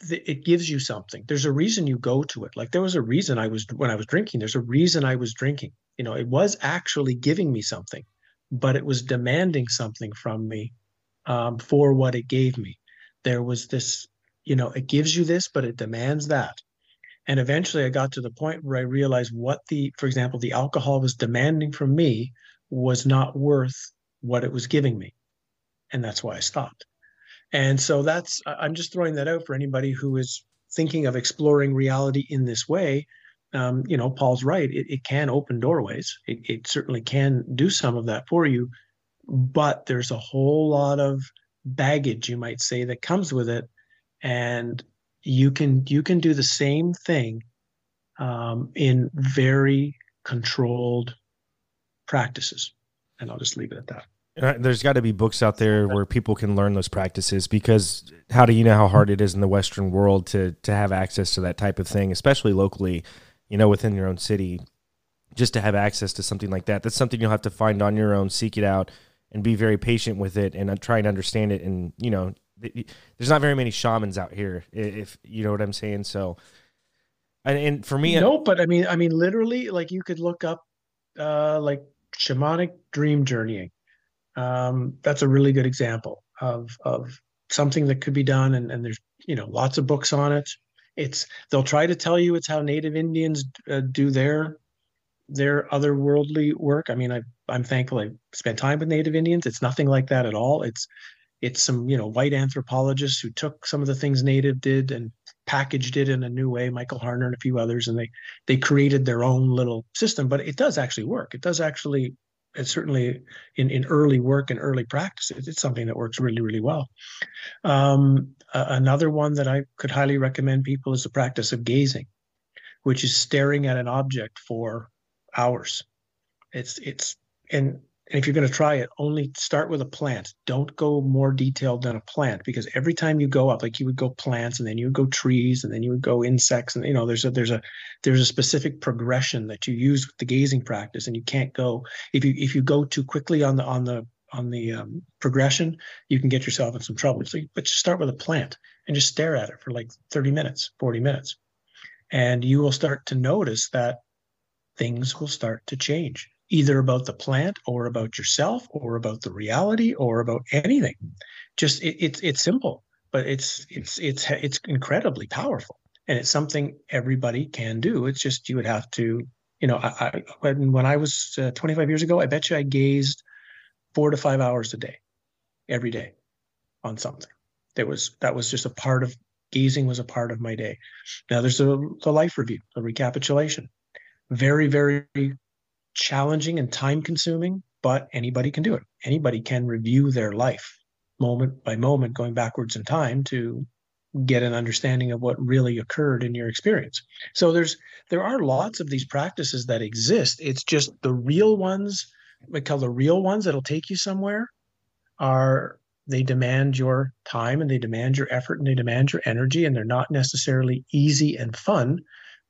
it gives you something. There's a reason you go to it. Like there was a reason I was when I was drinking. There's a reason I was drinking. You know, it was actually giving me something, but it was demanding something from me um, for what it gave me. There was this, you know, it gives you this, but it demands that. And eventually, I got to the point where I realized what the, for example, the alcohol was demanding from me was not worth what it was giving me, and that's why I stopped. And so that's, I'm just throwing that out for anybody who is thinking of exploring reality in this way. Um, you know, Paul's right. It, it can open doorways. It, it certainly can do some of that for you, but there's a whole lot of baggage, you might say, that comes with it. And you can you can do the same thing um, in very controlled practices. And I'll just leave it at that. There's got to be books out there where people can learn those practices because how do you know how hard it is in the Western world to to have access to that type of thing, especially locally, you know, within your own city, just to have access to something like that. That's something you'll have to find on your own, seek it out, and be very patient with it, and uh, try and understand it. And you know, there's not very many shamans out here, if you know what I'm saying. So, and, and for me, no, but I mean, I mean, literally, like you could look up, uh, like shamanic dream journeying. Um, that's a really good example of of something that could be done and, and there's you know lots of books on it. It's they'll try to tell you it's how native indians uh, do their their otherworldly work. I mean I, i'm thankful i spent time with native indians. It's nothing like that at all. It's it's some you know white anthropologists who took some of the things native did and packaged it in a new way michael harner and a few others and they they created their own little system but it does actually work it does actually it's certainly in, in early work and early practice, it's something that works really, really well. Um, another one that I could highly recommend people is the practice of gazing, which is staring at an object for hours. It's it's and and if you're going to try it, only start with a plant. Don't go more detailed than a plant because every time you go up, like you would go plants and then you would go trees and then you would go insects and you know there's a there's a there's a specific progression that you use with the gazing practice and you can't go if you if you go too quickly on the on the on the um, progression, you can get yourself in some trouble. So, but just start with a plant and just stare at it for like 30 minutes, 40 minutes, and you will start to notice that things will start to change either about the plant or about yourself or about the reality or about anything. Just it, it's it's simple, but it's it's it's it's incredibly powerful, and it's something everybody can do. It's just you would have to, you know, I, I when when I was uh, 25 years ago, I bet you I gazed four to five hours a day, every day, on something. That was that was just a part of gazing was a part of my day. Now there's a the life review, a recapitulation. Very, very challenging and time consuming, but anybody can do it. Anybody can review their life moment by moment, going backwards in time to get an understanding of what really occurred in your experience. So there's there are lots of these practices that exist. It's just the real ones, we call the real ones that'll take you somewhere, are they demand your time and they demand your effort and they demand your energy and they're not necessarily easy and fun.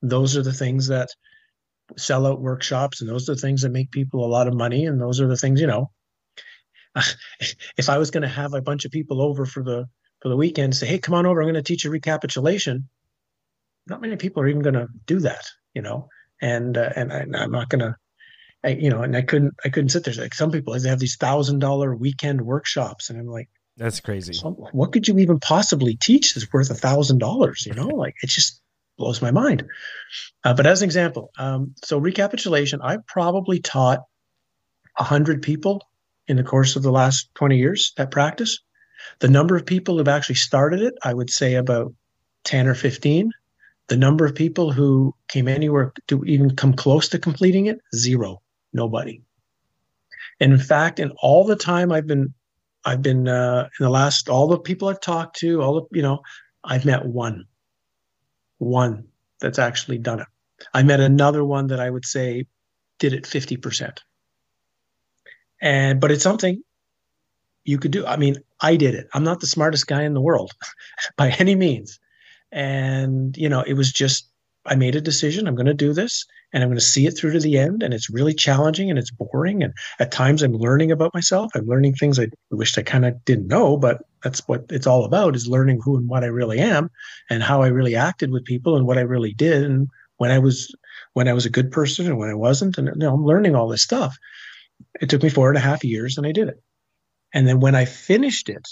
Those are the things that sell out workshops and those are the things that make people a lot of money and those are the things you know. If i was going to have a bunch of people over for the for the weekend say hey come on over i'm going to teach a recapitulation not many people are even going to do that you know? And uh, and I, am not going to I, you know and i couldn't i couldn't sit there. Like some people they have these thousand dollar weekend workshops and i'm like that's crazy. What could you even possibly teach that's worth a thousand dollars? You know? Like it's just blows my mind. Uh, but as an example, um, so recapitulation, I probably taught 100 people in the course of the last 20 years that practice. The number of people who've actually started it, I would say about 10 or 15. The number of people who came anywhere to even come close to completing it, zero, nobody. And in fact, in all the time I've been, I've been uh, in the last, all the people I've talked to, all the, you know, I've met one one that's actually done it. I met another one that I would say did it 50%. And but it's something you could do. I mean, I did it. I'm not the smartest guy in the world by any means. And you know, it was just I made a decision. I'm going to do this and I'm going to see it through to the end. And it's really challenging and it's boring. And at times I'm learning about myself. I'm learning things I wished I kind of didn't know, but that's what it's all about is learning who and what I really am and how I really acted with people and what I really did. And when I was, when I was a good person and when I wasn't. And you know, I'm learning all this stuff. It took me four and a half years and I did it. And then when I finished it,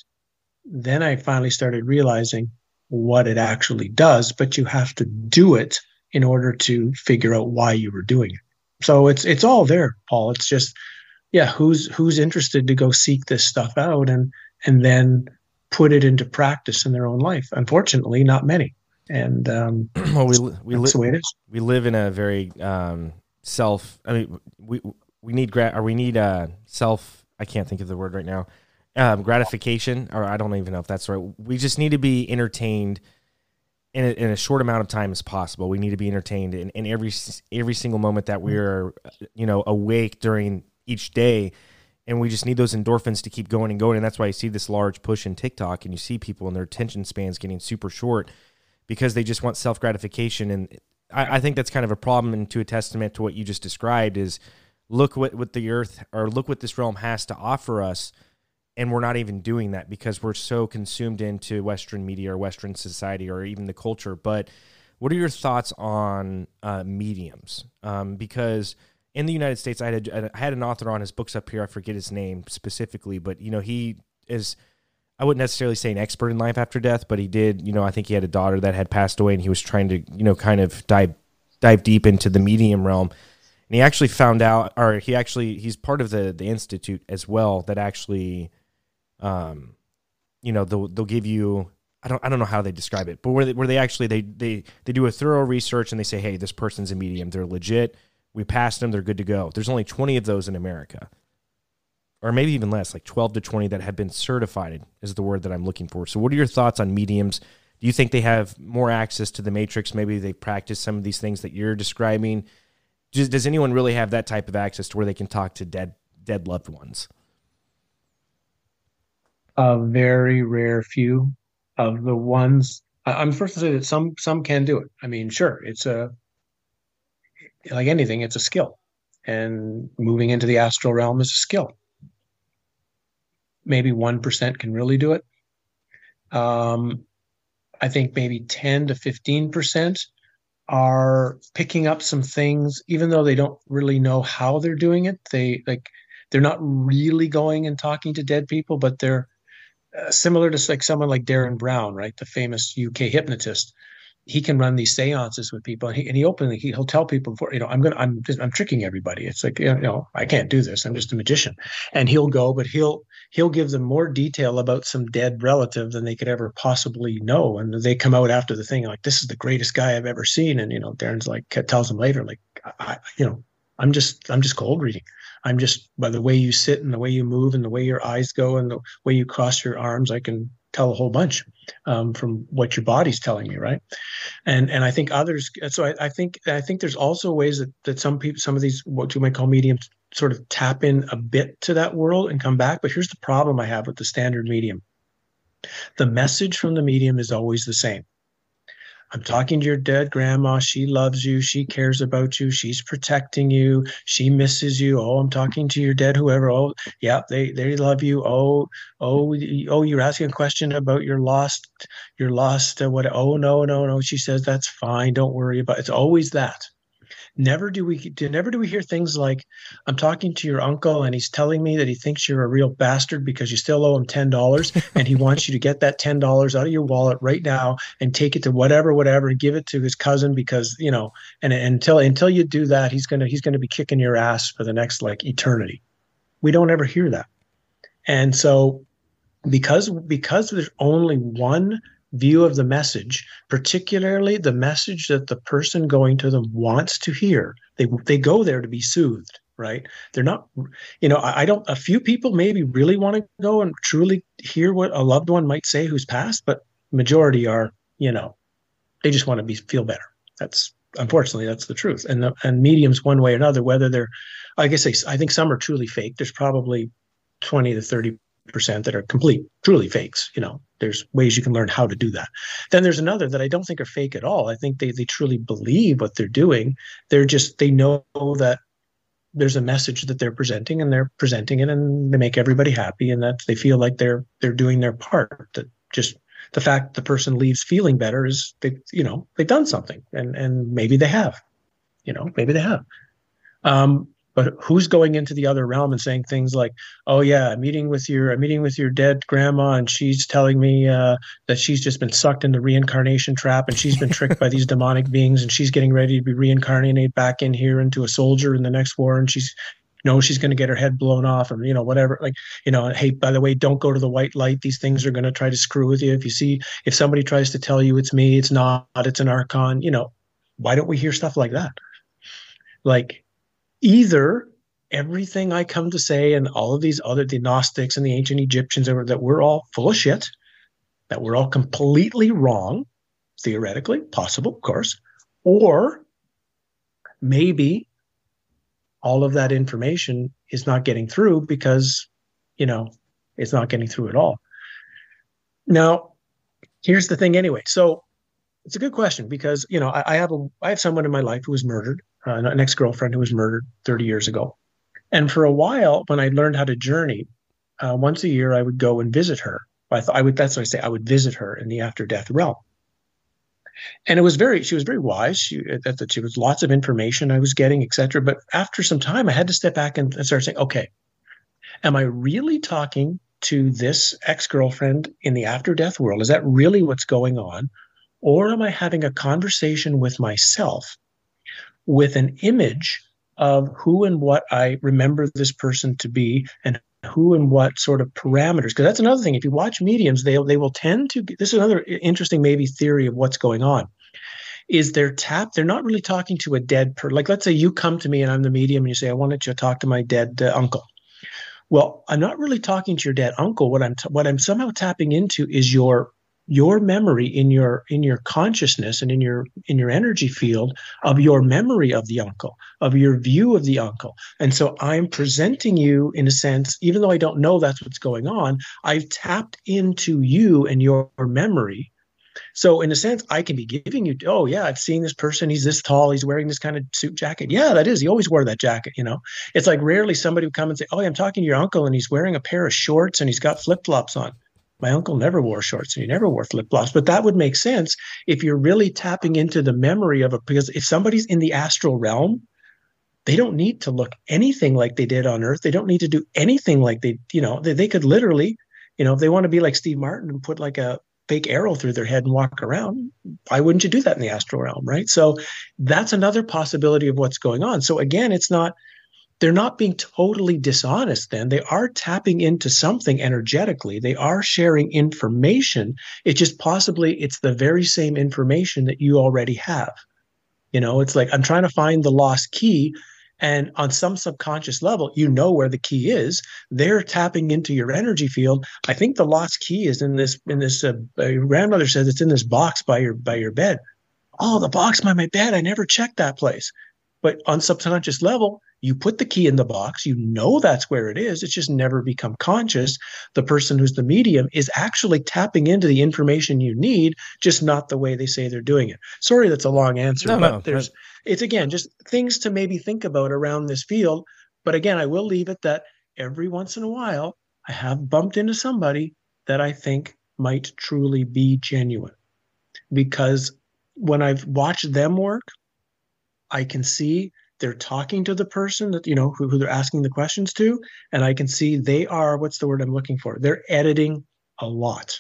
then I finally started realizing what it actually does, but you have to do it in order to figure out why you were doing it. So it's it's all there, Paul. It's just yeah, who's who's interested to go seek this stuff out and and then put it into practice in their own life. Unfortunately, not many. And um, well, we we li- the way it is. We live in a very um, self. I mean, we we need gra- or we need uh, self. I can't think of the word right now um, gratification, or I don't even know if that's right. We just need to be entertained in a, in a short amount of time as possible. We need to be entertained in, in every every single moment that we're you know awake during each day, and we just need those endorphins to keep going and going. And that's why you see this large push in TikTok, and you see people and their attention spans getting super short because they just want self gratification. And I, I think that's kind of a problem, and to a testament to what you just described is look what what the earth or look what this realm has to offer us and we're not even doing that because we're so consumed into western media or western society or even the culture. But what are your thoughts on uh, mediums? Um, because in the united states I had, a, I had an author on his books up here. I forget his name specifically but you know he is i wouldn't necessarily say an expert in life after death but he did you know i think he had a daughter that had passed away and he was trying to you know kind of dive dive deep into the medium realm. And he actually found out or he actually he's part of the the institute as well that actually um, you know, they'll they'll give you I don't I don't know how they describe it, but where they, where they actually they they they do a thorough research and they say, hey, this person's a medium, they're legit. We passed them, they're good to go. There's only 20 of those in America, or maybe even less, like 12 to 20 that have been certified is the word that I'm looking for. So, what are your thoughts on mediums? Do you think they have more access to the matrix? Maybe they practice some of these things that you're describing. Does, does anyone really have that type of access to where they can talk to dead dead loved ones? A very rare few of the ones. I'm first to say that some some can do it. I mean, sure, it's a like anything, it's a skill, and moving into the astral realm is a skill. Maybe one percent can really do it. Um, I think maybe ten to fifteen percent are picking up some things, even though they don't really know how they're doing it. They like they're not really going and talking to dead people, but they're uh, similar to like someone like Derren Brown, right, the famous UK hypnotist. He can run these seances with people, and he, and he openly he, will tell people, before, you know, I'm gonna, I'm just, I'm tricking everybody. It's like, you know, I can't do this. I'm just a magician, and he'll go, but he'll he'll give them more detail about some dead relative than they could ever possibly know, and they come out after the thing like, this is the greatest guy I've ever seen, and you know, Derren's like tells him later, like, I, you know, I'm just I'm just cold reading. I'm just by the way you sit and the way you move and the way your eyes go and the way you cross your arms, I can tell a whole bunch um, from what your body's telling me, right? And and I think others. So I, I, think I think there's also ways that that some people, some of these what you might call mediums, sort of tap in a bit to that world and come back. But here's the problem I have with the standard medium: the message from the medium is always the same. I'm talking to your dead grandma. She loves you. She cares about you. She's protecting you. She misses you. Oh, I'm talking to your dead whoever. Oh, yeah, they they love you. Oh, oh, oh, you're asking a question about your lost, your lost uh, what? Oh, no, no, no. She says that's fine. Don't worry about. It. It's always that. Never do we do never do we hear things like, "I'm talking to your uncle and he's telling me that he thinks you're a real bastard because you still owe him ten dollars and he wants you to get that ten dollars out of your wallet right now and take it to whatever whatever and give it to his cousin because you know and, and until until you do that he's gonna he's gonna be kicking your ass for the next like eternity." We don't ever hear that, and so because because there's only one view of the message, particularly the message that the person going to them wants to hear. They they go there to be soothed, right? They're not, you know, I, I don't. A few people maybe really want to go and truly hear what a loved one might say who's passed, but majority are, you know, they just want to be feel better. That's unfortunately that's the truth. And the, and mediums one way or another, whether they're, I guess I, I think some are truly fake. There's probably twenty to thirty percent that are complete, truly fakes, you know, there's ways you can learn how to do that. Then there's another that I don't think are fake at all. I think they they truly believe what they're doing. They're just they know that there's a message that they're presenting and they're presenting it and they make everybody happy and that they feel like they're they're doing their part. That just the fact the person leaves feeling better is they you know they've done something and and maybe they have you know maybe they have um, but who's going into the other realm and saying things like oh yeah i'm meeting with your i'm meeting with your dead grandma and she's telling me uh, that she's just been sucked in the reincarnation trap and she's been tricked by these demonic beings and she's getting ready to be reincarnated back in here into a soldier in the next war and she's know she's going to get her head blown off and you know whatever like you know hey by the way don't go to the white light. These things are going to try to screw with you. If you see if somebody tries to tell you it's me it's not it's an archon you know why don't we hear stuff like that? Like either everything I come to say and all of these other the Gnostics and the ancient Egyptians that we're all full of shit, that we're all completely wrong, theoretically, possible, of course, or maybe all of that information is not getting through because, you know, it's not getting through at all. Now, here's the thing anyway. So it's a good question because, you know, I, I have a I have someone in my life who was murdered uh, an ex girlfriend who was murdered 30 years ago. And for a while, when I learned how to journey, uh, once a year I would go and visit her. I thought I would. That's what I say. I would visit her in the after death realm. And it was very. She was very wise. She that she was lots of information I was getting, etc. But after some time, I had to step back and, and start saying, okay, am I really talking to this ex girlfriend in the after death world? Is that really what's going on? Or am I having a conversation with myself with an image of who and what I remember this person to be and who and what sort of parameters. Because that's another thing. If you watch mediums, they they will tend to. This is another interesting maybe theory of what's going on. Is they're? They're not really talking to a dead person. Like let's say you come to me and I'm the medium and you say I wanted to talk to my dead uh, uncle. Well, I'm not really talking to your dead uncle. What I'm t- what I'm somehow tapping into is your your memory in your in your consciousness and in your in your energy field of your memory of the uncle of your view of the uncle. And so i'm presenting you in a sense even though i don't know that's what's going on i've tapped into you and your memory. So in a sense i can be giving you oh yeah i've seen this person. He's this tall. He's wearing this kind of suit jacket. Yeah that is. He always wore that jacket you know. It's like rarely somebody would come and say oh yeah, i'm talking to your uncle and he's wearing a pair of shorts and he's got flip-flops on my uncle never wore shorts and he never wore flip flops, but that would make sense if you're really tapping into the memory of it. Because if somebody's in the astral realm, they don't need to look anything like they did on Earth. They don't need to do anything like they, you know, they, they could literally, you know, if they want to be like Steve Martin and put like a fake arrow through their head and walk around, why wouldn't you do that in the astral realm, right? So that's another possibility of what's going on. So again, it's not they're not being totally dishonest then. They are tapping into something energetically. They are sharing information. It's just possibly it's the very same information that you already have. You know it's like i'm trying to find the lost key and on some subconscious level you know where the key is. They're tapping into your energy field. I think the lost key is in this in this uh, your grandmother says it's in this box by your by your bed. Oh the box by my bed. I never checked that place. But on subconscious level you put the key in the box, you know that's where it is. It's just never become conscious. The person who's the medium is actually tapping into the information you need, just not the way they say they're doing it. Sorry, that's a long answer, no, but no, there's it's again just things to maybe think about around this field. But again, I will leave it that every once in a while I have bumped into somebody that I think might truly be genuine. Because when I've watched them work, I can see they're talking to the person that you know who, who they're asking the questions to and i can see they are what's the word i'm looking for? They're editing a lot.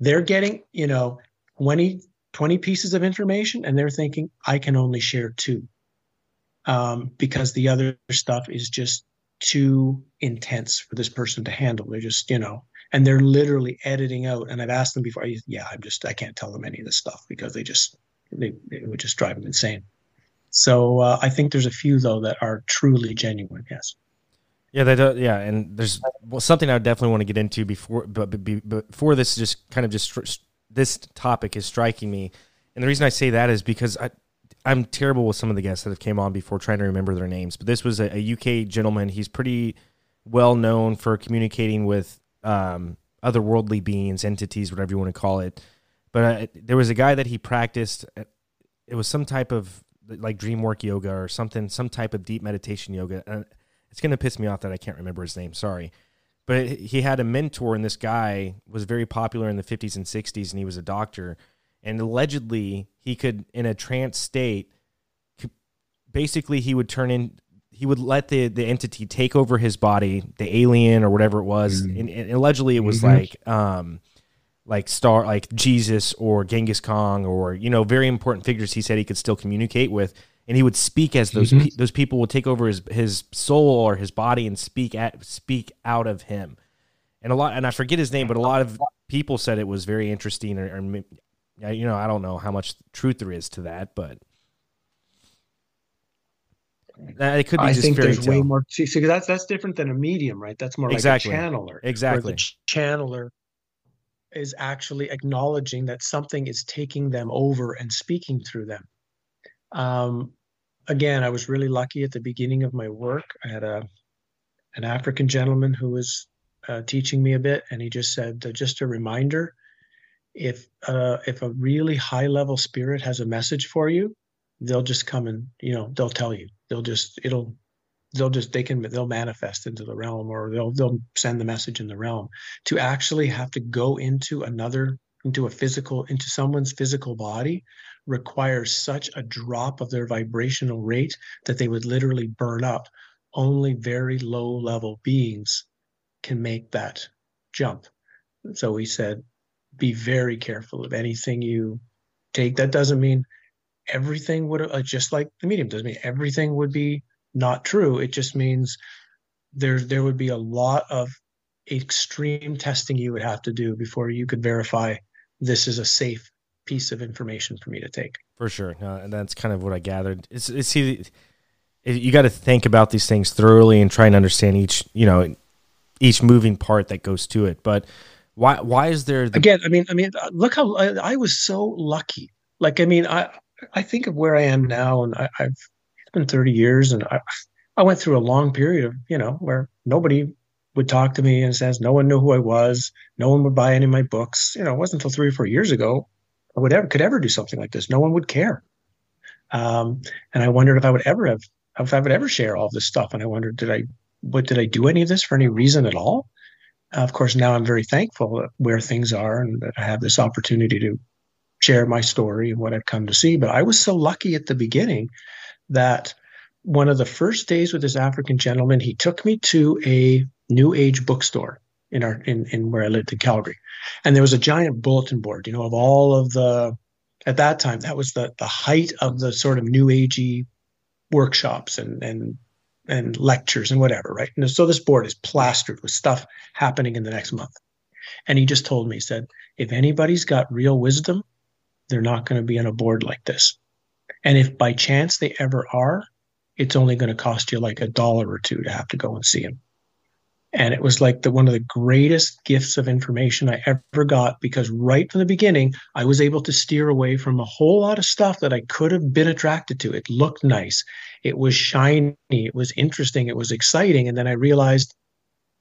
They're getting you know 20 20 pieces of information and they're thinking i can only share two um, because the other stuff is just too intense for this person to handle. They're just you know and they're literally editing out and i've asked them before yeah i'm just i can't tell them any of this stuff because they just they, it would just drive them insane so uh, I think there's a few though that are truly genuine. Yes. Yeah, they do, yeah, and there's well, something I definitely want to get into before, but, before this, just kind of just this topic is striking me, and the reason I say that is because I, I'm terrible with some of the guests that have came on before trying to remember their names. But this was a, a UK gentleman. He's pretty well known for communicating with um, otherworldly beings, entities, whatever you want to call it. But uh, there was a guy that he practiced. uh, It was some type of like dream work yoga or something, some type of deep meditation yoga. And it's gonna piss me off that I can't remember his name. Sorry, but he had a mentor, and this guy was very popular in the 50s and 60s, and he was a doctor. And allegedly, he could, in a trance state, basically he would turn in he would let the the entity take over his body the alien or whatever it was and, and allegedly it was Mhm. like um like star like jesus or genghis khan or you know very important figures he said he could still communicate with and he would speak as those Mhm. pe- those people would take over his his soul or his body and speak at speak out of him and a lot and i forget his name but a lot of people said it was very interesting or, or you know i don't know how much truth there is to that but it could be I just think there's way more. See, see, that's that's different than a medium, right? That's more Exactly. like a channeler. Exactly. the ch- channeler is actually acknowledging that something is taking them over and speaking through them. Um, again, I was really lucky at the beginning of my work. I had a an African gentleman who was uh, teaching me a bit, and he just said, uh, just a reminder, if uh, if a really high level spirit has a message for you, they'll just come and you know they'll tell you. They'll just it'll they'll just they can they'll manifest into the realm or they'll they'll send the message in the realm. To actually have to go into another into a physical into someone's physical body requires such a drop of their vibrational rate that they would literally burn up. Only very low level beings can make that jump. So he said be very careful of anything you take. That doesn't mean everything would uh, just like the medium doesn't mean everything would be not true. It just means there there would be a lot of extreme testing you would have to do before you could verify this is a safe piece of information for me to take. For sure, no, and that's kind of what I gathered. It's, it's see, it, you got to think about these things thoroughly and try and understand each, you know, each moving part that goes to it. But why, why is there the, Again, I mean, I mean, look how I, I was so lucky. Like, I mean, I I think of where I am now, and I, I've it's been 30 years, and I I went through a long period of you know where nobody would talk to me and says no one knew who I was, no one would buy any of my books. You know, it wasn't until three or four years ago I would ever could ever do something like this. No one would care. Um, and I wondered if I would ever have if I would ever share all this stuff. And I wondered, did I what did I do any of this for any reason at all? Uh, of course, now I'm very thankful where things are and that I have this opportunity to share my story and what I've come to see. But I was so lucky at the beginning that one of the first days with this African gentleman, he took me to a new age bookstore in our in, in where I lived in Calgary. And there was a giant bulletin board, you know, of all of the at that time, that was the the height of the sort of new agey workshops and and and lectures and whatever, right? And so this board is plastered with stuff happening in the next month. And he just told me, he said, if anybody's got real wisdom, they're not going to be on a board like this. And if by chance they ever are, it's only going to cost you like a dollar or two to have to go and see him. And it was like the one of the greatest gifts of information I ever got because right from the beginning, I was able to steer away from a whole lot of stuff that I could have been attracted to. It looked nice, it was shiny, it was interesting, it was exciting. And then I realized,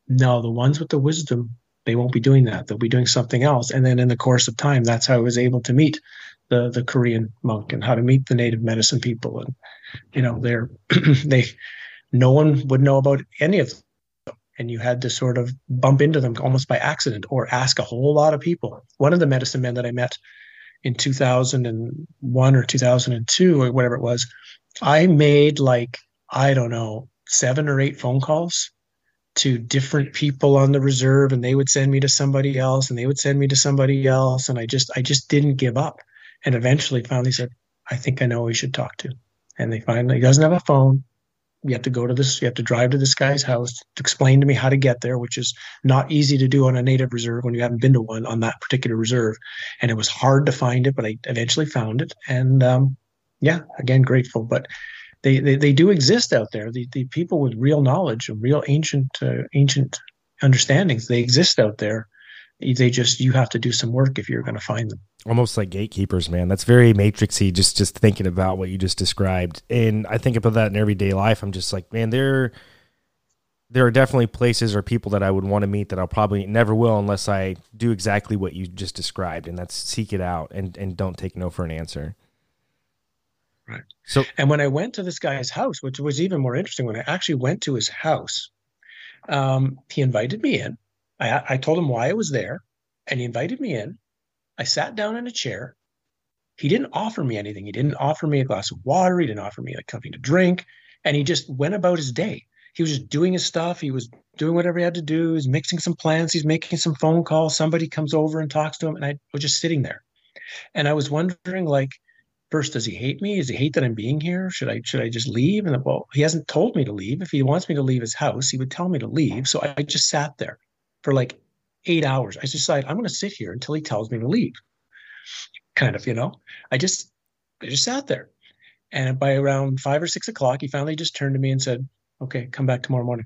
no, the ones with the wisdom, they won't be doing that. They'll be doing something else. And then in the course of time, that's how I was able to meet the the Korean monk and how to meet the native medicine people. And you know, they're they no one would know about any of them. And you had to sort of bump into them almost by accident or ask a whole lot of people. One of the medicine men that I met in 2001 or 2002 or whatever it was, I made like, I don't know, seven or eight phone calls to different people on the reserve and they would send me to somebody else and they would send me to somebody else and I just I just didn't give up and eventually finally said I think I know who we should talk to and they finally he doesn't have a phone you have to go to this you have to drive to this guy's house to explain to me how to get there which is not easy to do on a native reserve when you haven't been to one on that particular reserve and it was hard to find it but I eventually found it and um, yeah again grateful but they, they, they do exist out there. The, the people with real knowledge and real ancient uh, ancient understandings, they exist out there. They just you have to do some work if you're going to find them. Almost like gatekeepers, man? That's very matrixy. Just just thinking about what you just described, and I think about that in everyday life. I'm just like, man, they're there are definitely places or people that I would want to meet that I'll probably never will unless I do exactly what you just described, and that's seek it out and and don't take no for an answer. Right. So, and when I went to this guy's house, which was even more interesting, when I actually went to his house, um, he invited me in. I, I told him why I was there, and he invited me in. I sat down in a chair. He didn't offer me anything. He didn't offer me a glass of water. He didn't offer me like something to drink, and he just went about his day. He was just doing his stuff. He was doing whatever he had to do. He's mixing some plants. He's making some phone calls. Somebody comes over and talks to him, and I was just sitting there. And I was wondering, like, first does he hate me does he hate that i'm being here should i should i just leave and well he hasn't told me to leave if he wants me to leave his house he would tell me to leave so i just sat there for like eight hours. I decided i'm going to sit here until he tells me to leave kind of you know? I just i just sat there. And by around five or six o'clock he finally just turned to me and said okay come back tomorrow morning.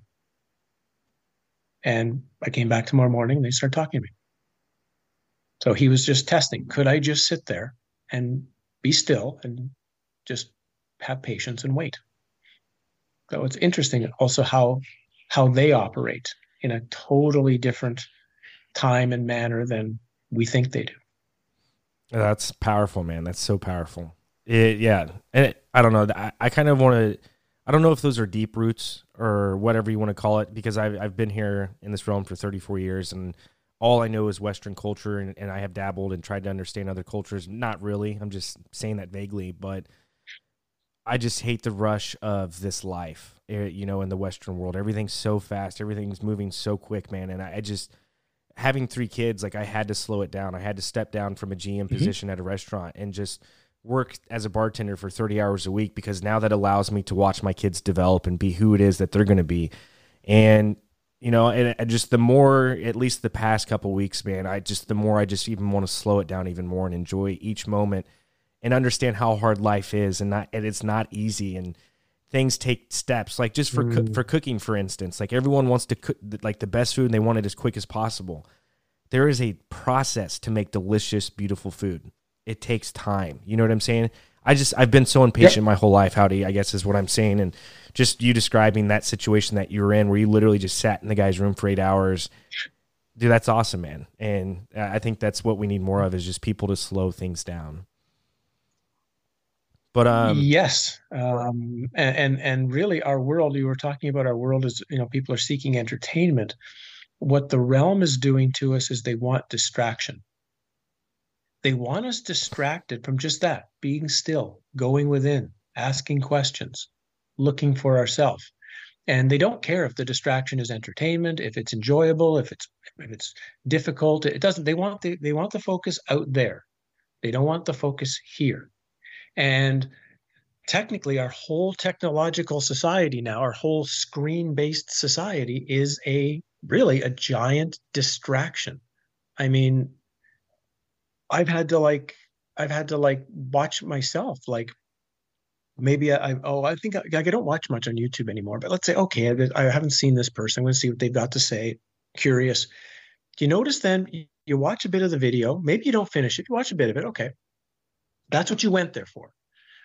And i came back tomorrow morning and they started talking to me. So he was just testing could i just sit there and be still and just have patience and wait. So it's interesting also how how they operate in a totally different time and manner than we think they do. That's powerful, man. That's so powerful. It, yeah, and it, I don't know. I, I kind of want to. I don't know if those are deep roots or whatever you want to call it, because I've I've been here in this realm for 34 years, and all I know is Western culture, and, and I have dabbled and tried to understand other cultures. Not really. I'm just saying that vaguely, but I just hate the rush of this life, eh, you know, in the Western world. Everything's so fast, everything's moving so quick, man. And I, I just, having three kids, like I had to slow it down. I had to step down from a GM mm-hmm. position at a restaurant and just work as a bartender for 30 hours a week because now that allows me to watch my kids develop and be who it is that they're going to be. And you know, and, and, just the more, at least the past couple weeks, man, I just the more I just even want to slow it down even more and enjoy each moment and understand how hard life is and not and it's not easy and things take steps. Like just for mm. for cooking, for instance, like everyone wants to cook like the best food and they want it as quick as possible. There is a process to make delicious, beautiful food. It takes time. You know what I'm saying? I just I've been so impatient yep. my whole life. Howdie, I guess is what I'm saying, and just you describing that situation that you were in, where you literally just sat in the guy's room for eight hours. Dude, that's awesome, man. And I think that's what we need more of is just people to slow things down. But um, yes, um, and, and really, our world. You were talking about our world is you know people are seeking entertainment. What the realm is doing to us is they want distraction. They want us distracted from just that, being still, going within, asking questions, looking for ourselves. And they don't care if the distraction is entertainment, if it's enjoyable, if it's if it's difficult. It doesn't. They want the they want the focus out there. They don't want the focus here. And technically, our whole technological society now, our whole screen-based society, is a really a giant distraction. I mean, I've had to like I've had to like watch myself like maybe I, oh I think I, I, don't watch much on YouTube anymore but let's say okay I, I haven't seen this person. I'm going to see what they've got to say. Curious. Do you notice then you watch a bit of the video. Maybe you don't finish it. You watch a bit of it. Okay that's what you went there for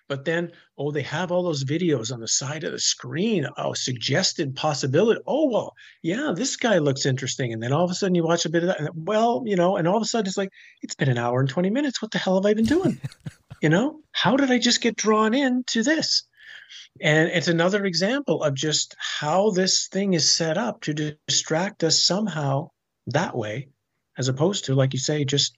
but then, oh, they have all those videos on the side of the screen. Oh, suggested possibility. Oh, well, yeah, this guy looks interesting. And then all of a sudden you watch a bit of that. And, well, you know, and all of a sudden it's like, it's been an hour and 20 minutes. What the hell have I been doing? you know, how did I just get drawn into this? And it's another example of just how this thing is set up to distract us somehow that way, as opposed to, like you say, just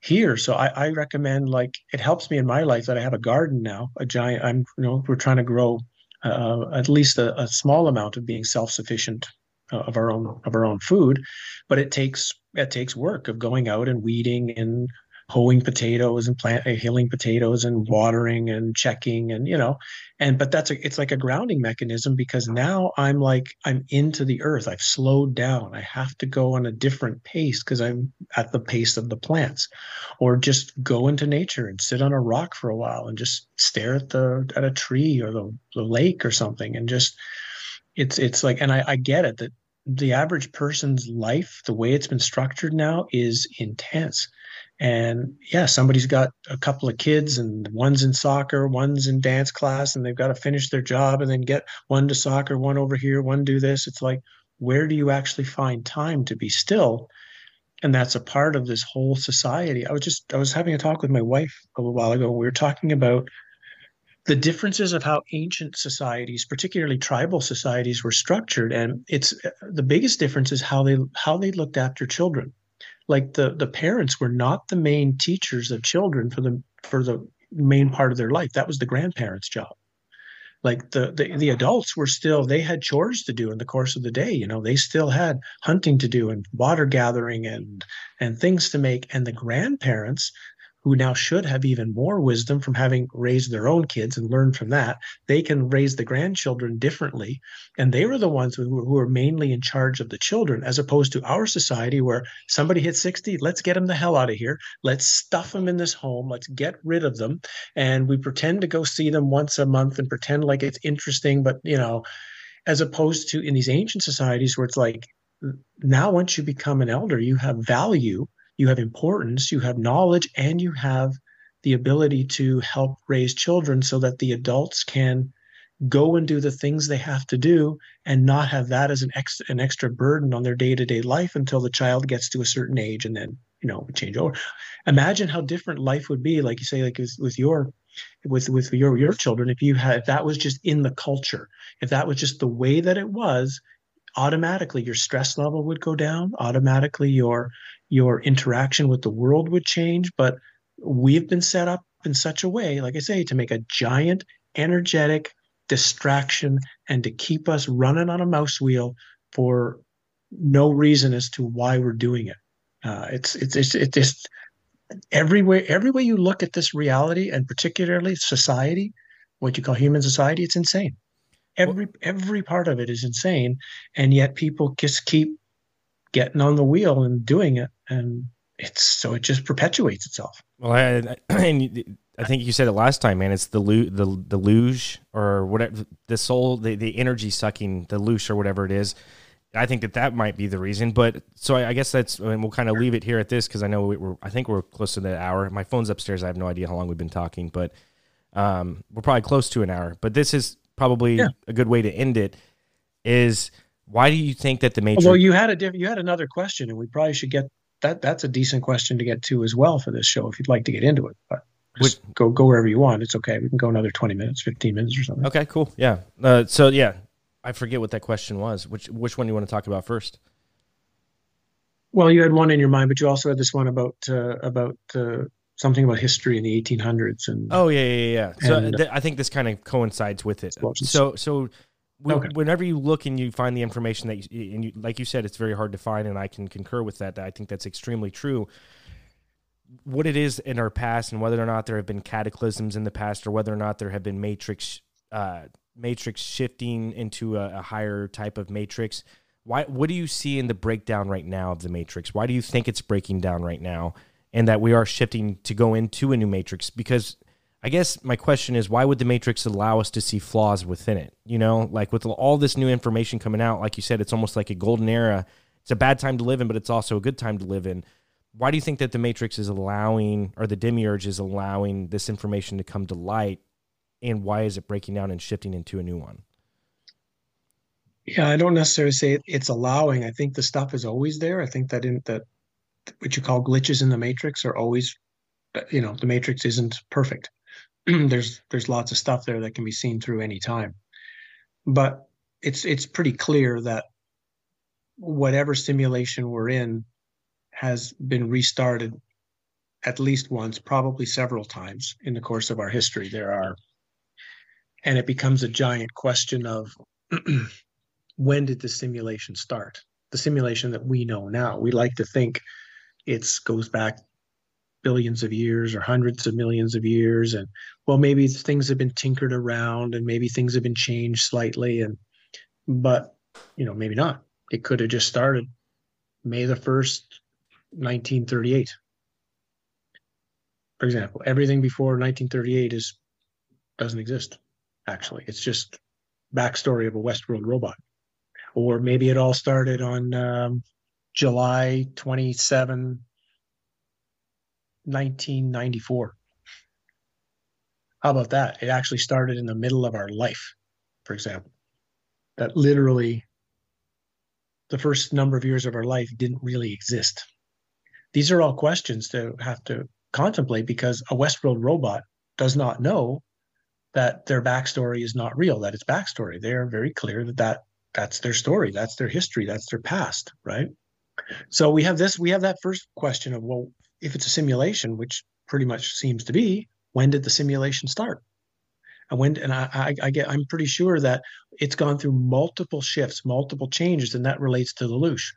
here. So I, I recommend like it helps me in my life that I have a garden now, a giant. I'm you know we're trying to grow uh, at least a, a, small amount of being self-sufficient uh, of our own of our own food, but it takes it takes work of going out and weeding and hoeing potatoes and plant uh, healing potatoes and watering and checking and you know and but that's a it's like a grounding mechanism because now i'm like i'm into the earth. I've slowed down. I have to go on a different pace because i'm at the pace of the plants. Or just go into nature and sit on a rock for a while and just stare at the at a tree or the, the lake or something and just it's it's like and I, I get it that the average person's life, the way it's been structured now, is intense. And yeah, somebody's got a couple of kids, and one's in soccer, one's in dance class, and they've got to finish their job and then get one to soccer, one over here, one do this. It's like, where do you actually find time to be still? And that's a part of this whole society. I was just I was having a talk with my wife a little while ago. We were talking about the differences of how ancient societies, particularly tribal societies, were structured, and it's the biggest difference is how they how they looked after children. Like the the parents were not the main teachers of children for the for the main part of their life. That was the grandparents' job. Like the, the the uh-huh. adults were still they had chores to do in the course of the day. You know, they still had hunting to do and water gathering and and things to make. And the grandparents who now should have even more wisdom from having raised their own kids and learned from that. They can raise the grandchildren differently. And they were the ones who, who were mainly in charge of the children, as opposed to our society where somebody hits 60, let's get them the hell out of here. Let's stuff them in this home. Let's get rid of them. And we pretend to go see them once a month and pretend like it's interesting. But, you know, as opposed to in these ancient societies where it's like, now once you become an elder, you have value you have importance, you have knowledge, and you have the ability to help raise children so that the adults can go and do the things they have to do and not have that as an extra an extra burden on their day-to-day life until the child gets to a certain age and then you know change over. Imagine how different life would be like you say like with, with your with with your your children if you had if that was just in the culture. If that was just the way that it was automatically your stress level would go down automatically your your interaction with the world would change. But we've been set up in such a way, like I say, to make a giant, energetic distraction and to keep us running on a mouse wheel for no reason as to why we're doing it. Uh, it's it's it's it's just every way every way you look at this reality and particularly society, what you call human society, it's insane. Every every part of it is insane, and yet people just keep getting on the wheel and doing it and it's so it just perpetuates itself well I, and I think you said it last time, man. It's the the the loosh or whatever the soul, the, the energy sucking, the loosh or whatever it is. I think that that might be the reason. But so I, I guess that's and we'll kind of leave it here at this because I know we, are I think we're close to the hour. My phone's upstairs. I have no idea how long we've been talking, but um, we're probably close to an hour. But this is probably yeah. a good way to end it. Is why do you think that the Matrix? Well, you had a diff- you had another question, and we probably should get that. That's a decent question to get to as well for this show if you'd like to get into it. But Which, go go wherever you want. It's okay. We can go another twenty minutes, fifteen minutes, or something. Okay, cool. Yeah. Uh, so yeah, I forget what that question was. Which which one do you want to talk about first? Well, you had one in your mind, but you also had this one about uh, about uh, something about history in the 1800s and oh yeah yeah yeah. So and, th- I think this kind of coincides with it. So so okay. whenever you look and you find the information that you, and you, like you said, it's very hard to find, and I can concur with that. I think that's extremely true. What it is in our past, and whether or not there have been cataclysms in the past, or whether or not there have been matrix uh, matrix shifting into a, a higher type of matrix. Why? What do you see in the breakdown right now of the matrix? Why do you think it's breaking down right now, and that we are shifting to go into a new matrix? Because I guess my question is why would the Matrix allow us to see flaws within it? You know, like with all this new information coming out, like you said, it's almost like a golden era. It's a bad time to live in, but it's also a good time to live in. Why do you think that the Matrix is allowing, or the Demiurge is allowing this information to come to light? And why is it breaking down and shifting into a new one? Yeah, I don't necessarily say it's allowing. I think the stuff is always there. I think that in that what you call glitches in the matrix are always, you know, the matrix isn't perfect. there's there's lots of stuff there that can be seen through any time. But it's it's pretty clear that whatever simulation we're in has been restarted at least once, probably several times in the course of our history. There are, and it becomes a giant question of when did the simulation start? The simulation that we know now. We like to think it goes back billions of years or hundreds of millions of years. And well maybe things have been tinkered around and maybe things have been changed slightly. And but you know maybe not. It could have just started may the 1st 1938 for example everything before 1938 is doesn't exist actually. It's just backstory of a westworld robot. Or maybe it all started on um, July 27, 1994. How about that? It actually started in the middle of our life, for example. That literally the first number of years of our life didn't really exist. These are all questions to have to contemplate because a Westworld robot does not know that their backstory is not real, that it's backstory. They are very clear that, that that's their story, that's their history, that's their past, right? So we have this, we have that first question of, well, if it's a simulation, which pretty much seems to be, when did the simulation start? And when and I, I, I get I'm pretty sure that it's gone through multiple shifts, multiple changes, and that relates to the loosh.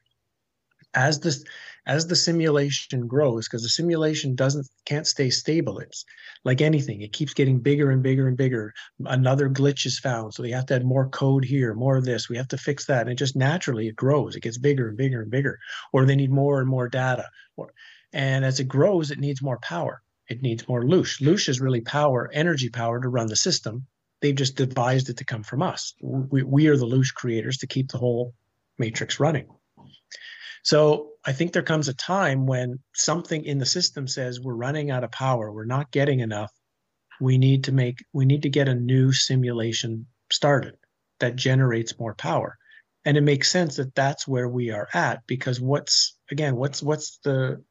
As this as the simulation grows, because the simulation doesn't can't stay stable. It's like anything, it keeps getting bigger and bigger and bigger. Another glitch is found. So we have to add more code here, more of this. We have to fix that. And it just naturally it grows. It gets bigger and bigger and bigger. Or they need more and more data. Or and as it grows, it needs more power. It needs more loosh. Loosh is really power, energy power to run the system. They've just devised it to come from us. We, we are the loosh creators to keep the whole matrix running. So I think there comes a time when something in the system says we're running out of power, we're not getting enough. We need to make we need to get a new simulation started that generates more power. And it makes sense that that's where we are at because what's again what's what's the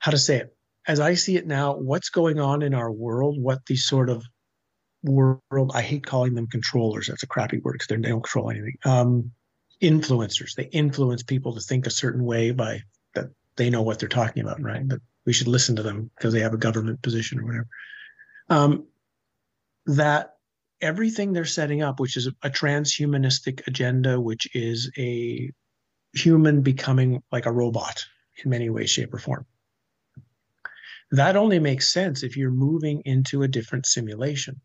how to say it as I see it now, what's going on in our world, what these sort of world, I hate calling them controllers. That's a crappy word because they don't control anything. Um, influencers, they influence people to think a certain way by that they know what they're talking about, right? That we should listen to them because they have a government position or whatever. Um, that everything they're setting up, which is a transhumanistic agenda, which is a human becoming like a robot in many ways, shape, or form that only makes sense if you're moving into a different simulation.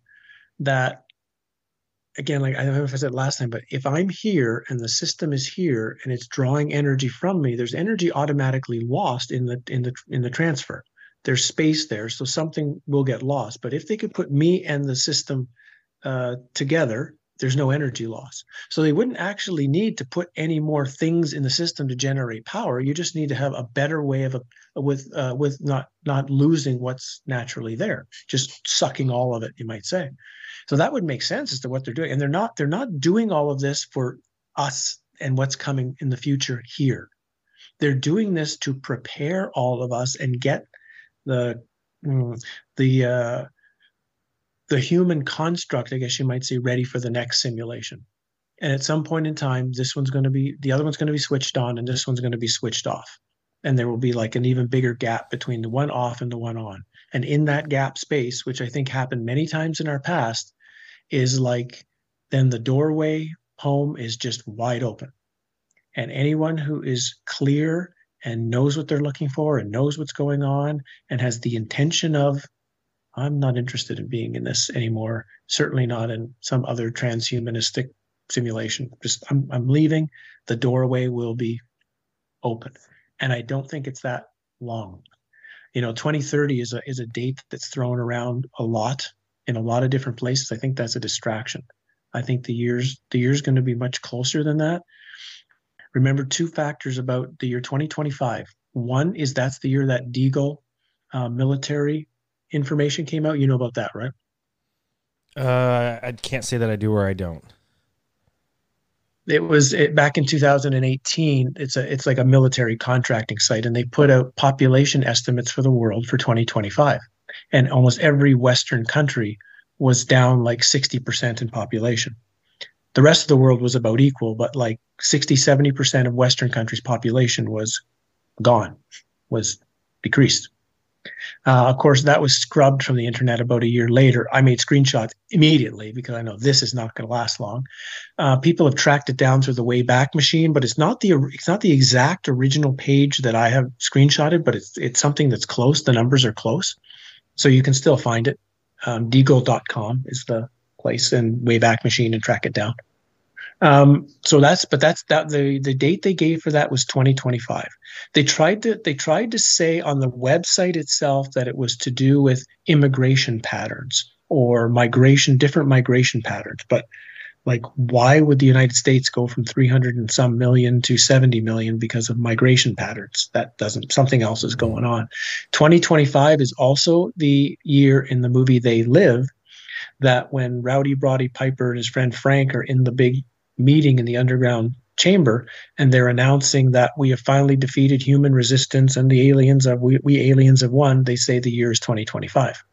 That again, like I don't know if I said last time, but if I'm here and the system is here and it's drawing energy from me, there's energy automatically lost in the in the in the transfer. There's space there, so something will get lost. But if they could put me and the system uh, together, there's no energy loss. So they wouldn't actually need to put any more things in the system to generate power. You just need to have a better way of a, with uh, with not not losing what's naturally there, just sucking all of it. You might say. So that would make sense as to what they're doing, and they're not they're not doing all of this for us and what's coming in the future here. They're doing this to prepare all of us and get the mm, the uh, the human construct, I guess you might say, ready for the next simulation. And at some point in time, this one's going to be, the other one's going to be switched on, and this one's going to be switched off. And there will be like an even bigger gap between the one off and the one on. And in that gap space, which I think happened many times in our past, is like then the doorway home is just wide open. And anyone who is clear and knows what they're looking for and knows what's going on and has the intention of I'm not interested in being in this anymore. Certainly not in some other transhumanistic simulation. Just I'm I'm leaving. The doorway will be open. And I don't think it's that long. You know, 2030 is a is a date that's thrown around a lot in a lot of different places. I think that's a distraction. I think the years the year's going to be much closer than that. Remember two factors about the year 2025. One is that's the year that Deagel uh, military information came out. You know about that, right? Uh, I can't say that I do or I don't. It was it, back in 2018. It's a it's like a military contracting site, and they put out population estimates for the world for 2025, and almost every Western country was down like 60% in population. The rest of the world was about equal, but like 60, 70% of Western countries' population was gone, was decreased. Uh, of course, that was scrubbed from the internet about a year later. I made screenshots immediately because I know this is not going to last long. Uh, people have tracked it down through the Wayback Machine, but it's not the it's not the exact original page that I have screenshotted, but it's it's something that's close. The numbers are close, so you can still find it. Um, Deagel.com is the place, and Wayback Machine and track it down. Um, so that's but that's that the the date they gave for that was 2025. They tried to they tried to say on the website itself that it was to do with immigration patterns or migration different migration patterns, but like why would the united states go from 300 and some million to 70 million because of migration patterns that doesn't something else is going on 2025 is also the year in the movie they live that when rowdy roddy piper and his friend frank are in the big meeting in the underground chamber and they're announcing that we have finally defeated human resistance and the aliens have we, we aliens have won they say the year is 2025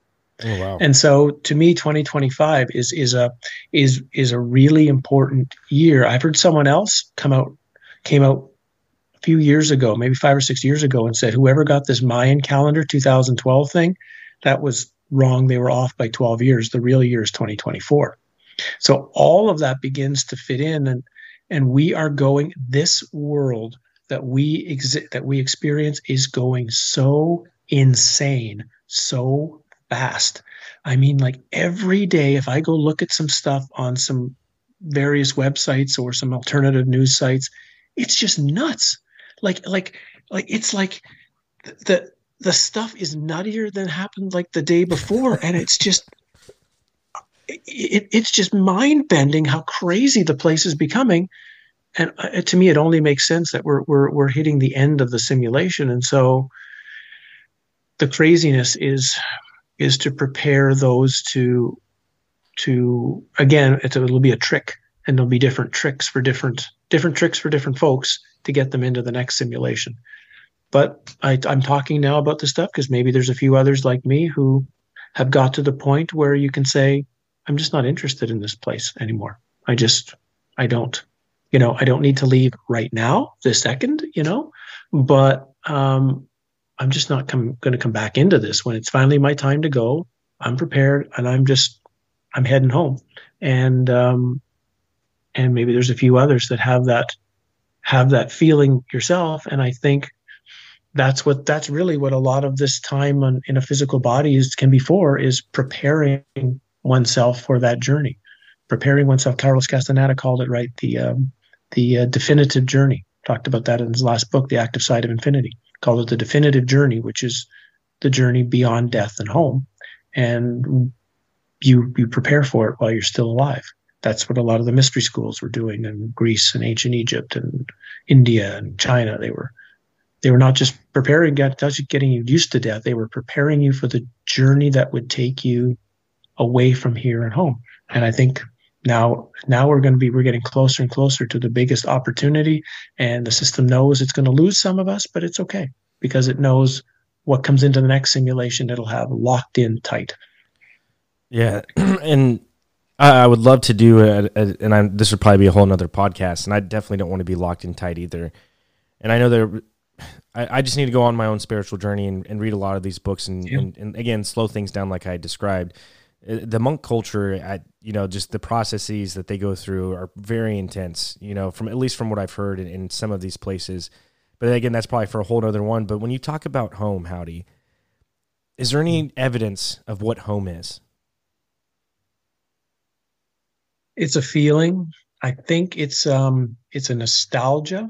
Oh, wow. And so to me 2025 is is a is is a really important year. I've heard someone else come out came out a few years ago, maybe 5 or 6 years ago and said whoever got this Mayan calendar 2012 thing, that was wrong. They were off by 12 years. The real year is 2024. So all of that begins to fit in and and we are going this world that we exist that we experience is going so insane so fast. I mean, like every day, if I go look at some stuff on some various websites or some alternative news sites, it's just nuts. Like, like, like it's like the the stuff is nuttier than happened like the day before, and it's just it, it's just mind bending how crazy the place is becoming. And uh, to me, it only makes sense that we're we're we're hitting the end of the simulation, and so the craziness is is to prepare those to to again it'll be a trick and there'll be different tricks for different different tricks for different folks to get them into the next simulation but I, i'm talking now about this stuff because maybe there's a few others like me who have got to the point where you can say i'm just not interested in this place anymore i just i don't you know i don't need to leave right now this second you know but um I'm just not going to come back into this when it's finally my time to go. I'm prepared and I'm just I'm heading home. And um, and maybe there's a few others that have that have that feeling yourself. And I think that's what that's really what a lot of this time on, in a physical body is can be for is preparing oneself for that journey, preparing oneself. Carlos Castaneda called it right the um, the uh, definitive journey. Talked about that in his last book, The Active Side of Infinity called it the definitive journey, which is the journey beyond death and home. And you you prepare for it while you're still alive. That's what a lot of the mystery schools were doing in Greece and ancient Egypt and India and China. They were they were not just preparing getting you used to death, they were preparing you for the journey that would take you away from here and home. And I think now now we're going to be we're getting closer and closer to the biggest opportunity and the system knows it's going to lose some of us but it's okay because it knows what comes into the next simulation it'll have locked in tight yeah and I, would love to do a, a and I'm, this would probably be a whole nother podcast and i definitely don't want to be locked in tight either and i know there I, I just need to go on my own spiritual journey and, and read a lot of these books and, yeah. and, and again slow things down like i described the monk culture at you know just the processes that they go through are very intense you know from at least from what i've heard in, in some of these places. But again that's probably for a whole other one. But when you talk about home Howdie is there any evidence of what home is? It's a feeling. I think it's um it's a nostalgia.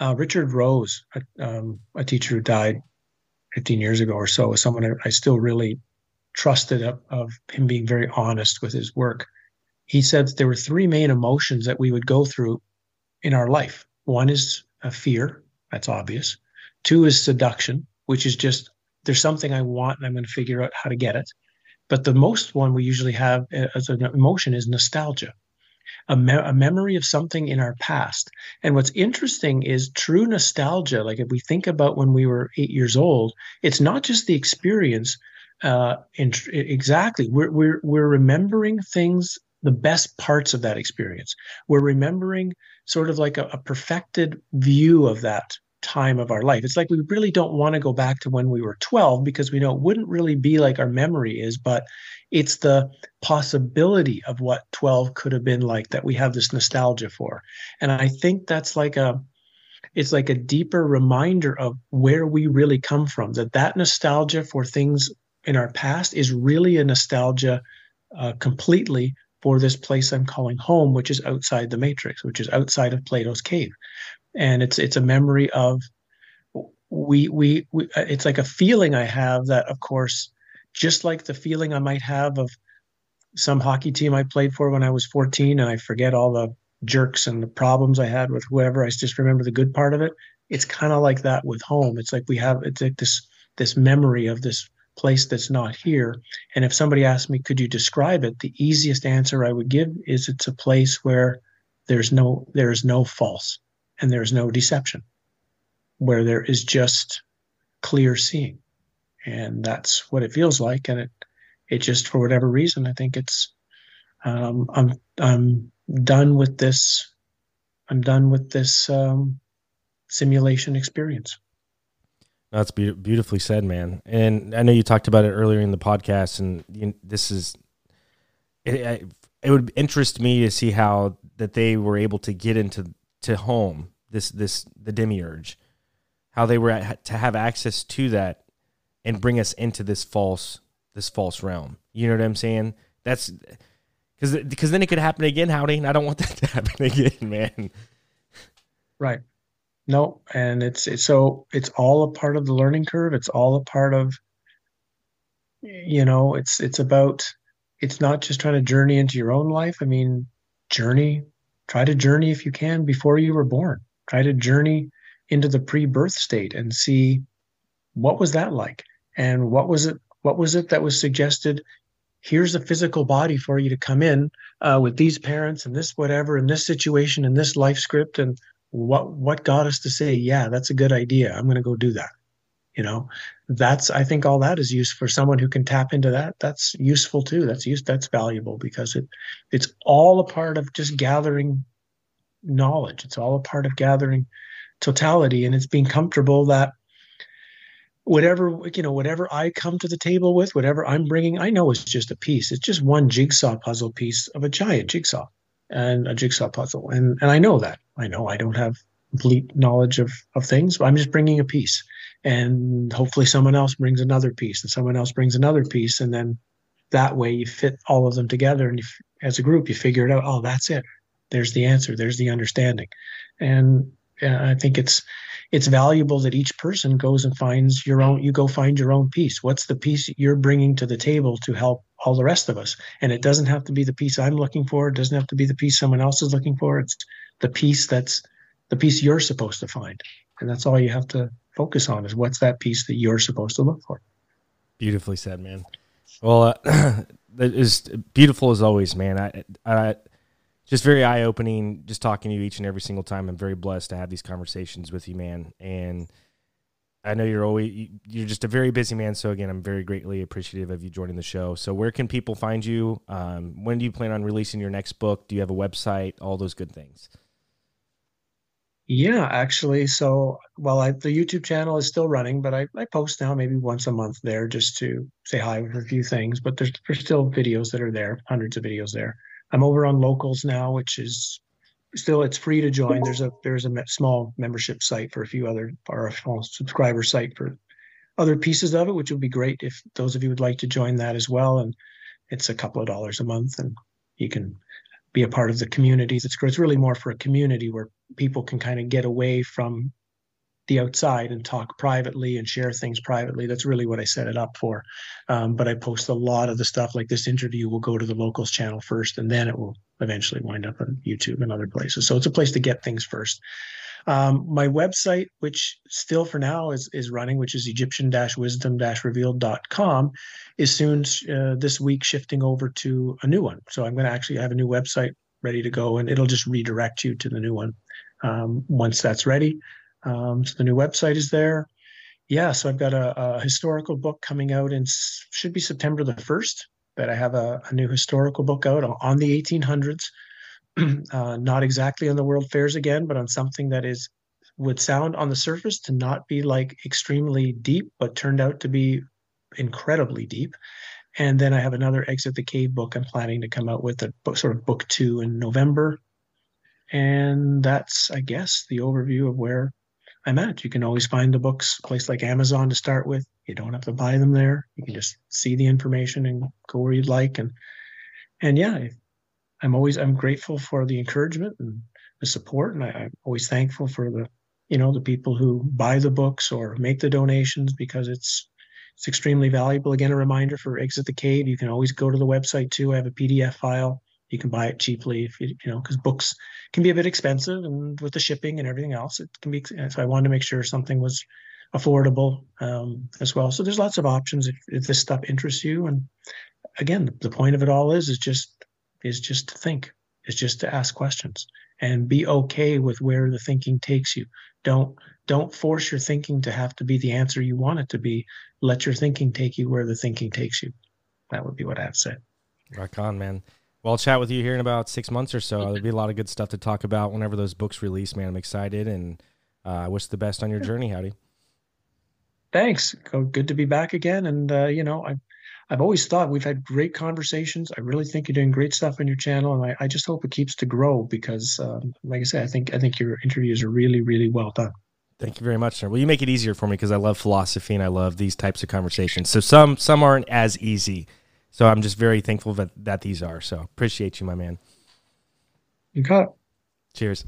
Uh, richard rose a, um, a teacher who died 15 years ago or so was someone I, I still really trusted of, of him being very honest with his work. He said there were three main emotions that we would go through in our life. One is a fear, that's obvious. Two is seduction, which is just there's something I want and I'm going to figure out how to get it. But the most one we usually have uh, as an emotion is nostalgia, a, me- a memory of something in our past. And what's interesting is true nostalgia. Like if we think about when we were eight years old, it's not just the experience, uh, in, exactly. We're, we're, we're remembering things, the best parts of that experience. We're remembering sort of like a, a perfected view of that time of our life. It's like we really don't want to go back to when we were 12 because we know it wouldn't really be like our memory is, but it's the possibility of what 12 could have been like that we have this nostalgia for. And I think that's like a it's like a deeper reminder of where we really come from that that nostalgia for things in our past is really a nostalgia uh, completely for this place I'm calling home, which is outside the matrix, which is outside of Plato's cave, and it's it's a memory of we we, we uh, it's like a feeling I have that, of course, just like the feeling I might have of some hockey team I played for when I was 14 and I forget all the jerks and the problems I had with whoever. I just remember the good part of it. It's kind of like that with home. It's like we have it's like this this memory of this place that's not here. And if somebody asked me, could you describe it? The easiest answer I would give is it's a place where there's no there is no false and there's no deception, where there is just clear seeing. And that's what it feels like. And it it just for whatever reason, I think it's um, I'm I'm done with this. I'm done with this um, simulation experience. That's be- beautifully said, man. And I know you talked about it earlier in the podcast, and you, this is it, it. would interest me to see how that they were able to get into to home this this the demiurge, how they were at, to have access to that and bring us into this false this false realm. You know what I'm saying? That's because because then it could happen again, Howdie, and I don't want that to happen again, man. Right. No, and it's, it's so it's all a part of the learning curve. It's all a part of you know, it's it's about it's not just trying to journey into your own life. I mean, journey, try to journey if you can before you were born. Try to journey into the pre-birth state and see what was that like and what was it what was it that was suggested here's a physical body for you to come in uh, with these parents and this whatever in this situation and this life script and what what got us to say yeah that's a good idea. I'm going to go do that. You know that's i think all that is used for someone who can tap into that that's useful too. That's use that's valuable because it it's all a part of just gathering knowledge. It's all a part of gathering totality and it's being comfortable that whatever you know whatever i come to the table with whatever i'm bringing i know it's just a piece. It's just one jigsaw puzzle piece of a giant jigsaw and a jigsaw puzzle. And and I know that. I know I don't have complete knowledge of of things. but I'm just bringing a piece, and hopefully someone else brings another piece, and someone else brings another piece, and then that way you fit all of them together, and you, as a group you figure it out. Oh, that's it. There's the answer. There's the understanding, and uh, I think it's it's valuable that each person goes and finds your own. You go find your own piece. What's the piece you're bringing to the table to help all the rest of us. And it doesn't have to be the piece I'm looking for. It doesn't have to be the piece someone else is looking for. It's the piece that's the piece you're supposed to find. And that's all you have to focus on is what's that piece that you're supposed to look for. Beautifully said, man. Well, uh, that is beautiful as always, man. I, I, just very eye opening, just talking to you each and every single time. I'm very blessed to have these conversations with you, man. And I know you're always you're just a very busy man. So again, I'm very greatly appreciative of you joining the show. So where can people find you? Um, when do you plan on releasing your next book? Do you have a website? All those good things. Yeah, actually. So, well, I, the YouTube channel is still running, but I, I post now maybe once a month there just to say hi with a few things. But there's, there's still videos that are there, hundreds of videos there. I'm over on Locals now, which is still it's free to join. There's a there's a small membership site for a few other or a small subscriber site for other pieces of it, which would be great if those of you would like to join that as well. And it's a couple of dollars a month, and you can be a part of the community. It's It's really more for a community where people can kind of get away from the outside and talk privately and share things privately. That's really what I set it up for. Um, but I post a lot of the stuff like this interview will go to the locals channel first, and then it will eventually wind up on YouTube and other places. So it's a place to get things first. Um, my website, which still for now is, is running, which is egyptian-wisdom-revealed.com, is soon uh, this week shifting over to a new one. So I'm going to actually have a new website ready to go, and it'll just redirect you to the new one um, once that's ready. Um, so the new website is there. Yeah, so I've got a, a historical book coming out and should be September the first. That I have a, a new historical book out on the 1800s. uh, not exactly on the world fairs again, but on something that is would sound on the surface to not be like extremely deep, but turned out to be incredibly deep. And then I have another Exit the Cave book I'm planning to come out with, a book, sort of book two in November. And that's, I guess, the overview of where I'm at. You can always find the books a place like Amazon to start with. You don't have to buy them there. You can just see the information and go where you'd like. And and yeah, I'm always I'm grateful for the encouragement and the support, and I, I'm always thankful for the you know the people who buy the books or make the donations because it's it's extremely valuable. Again, a reminder for Exit the Cave. You can always go to the website too. I have a PDF file. You can buy it cheaply if you you know because books can be a bit expensive and with the shipping and everything else, it can be. So I wanted to make sure something was affordable um, as well. So there's lots of options if, if this stuff interests you. And again, the, the point of it all is is just is just to think, is just to ask questions and be okay with where the thinking takes you. Don't don't force your thinking to have to be the answer you want it to be. Let your thinking take you where the thinking takes you. That would be what I have to say. Rock on, man. Well, I'll chat with you here in about six months or so. There'll be a lot of good stuff to talk about whenever those books release, man. I'm excited and uh, I wish the best on your journey, Howdie. Thanks. Good to be back again. And, uh, you know, I, I've always thought we've had great conversations. I really think you're doing great stuff on your channel, and I, I just hope it keeps to grow because, um, like I said, I think I think your interviews are really, really well done. Thank you very much, sir. Well, you make it easier for me because I love philosophy and I love these types of conversations. So some some aren't as easy. So I'm just very thankful that that these are. So appreciate you, my man. You got it. Cheers.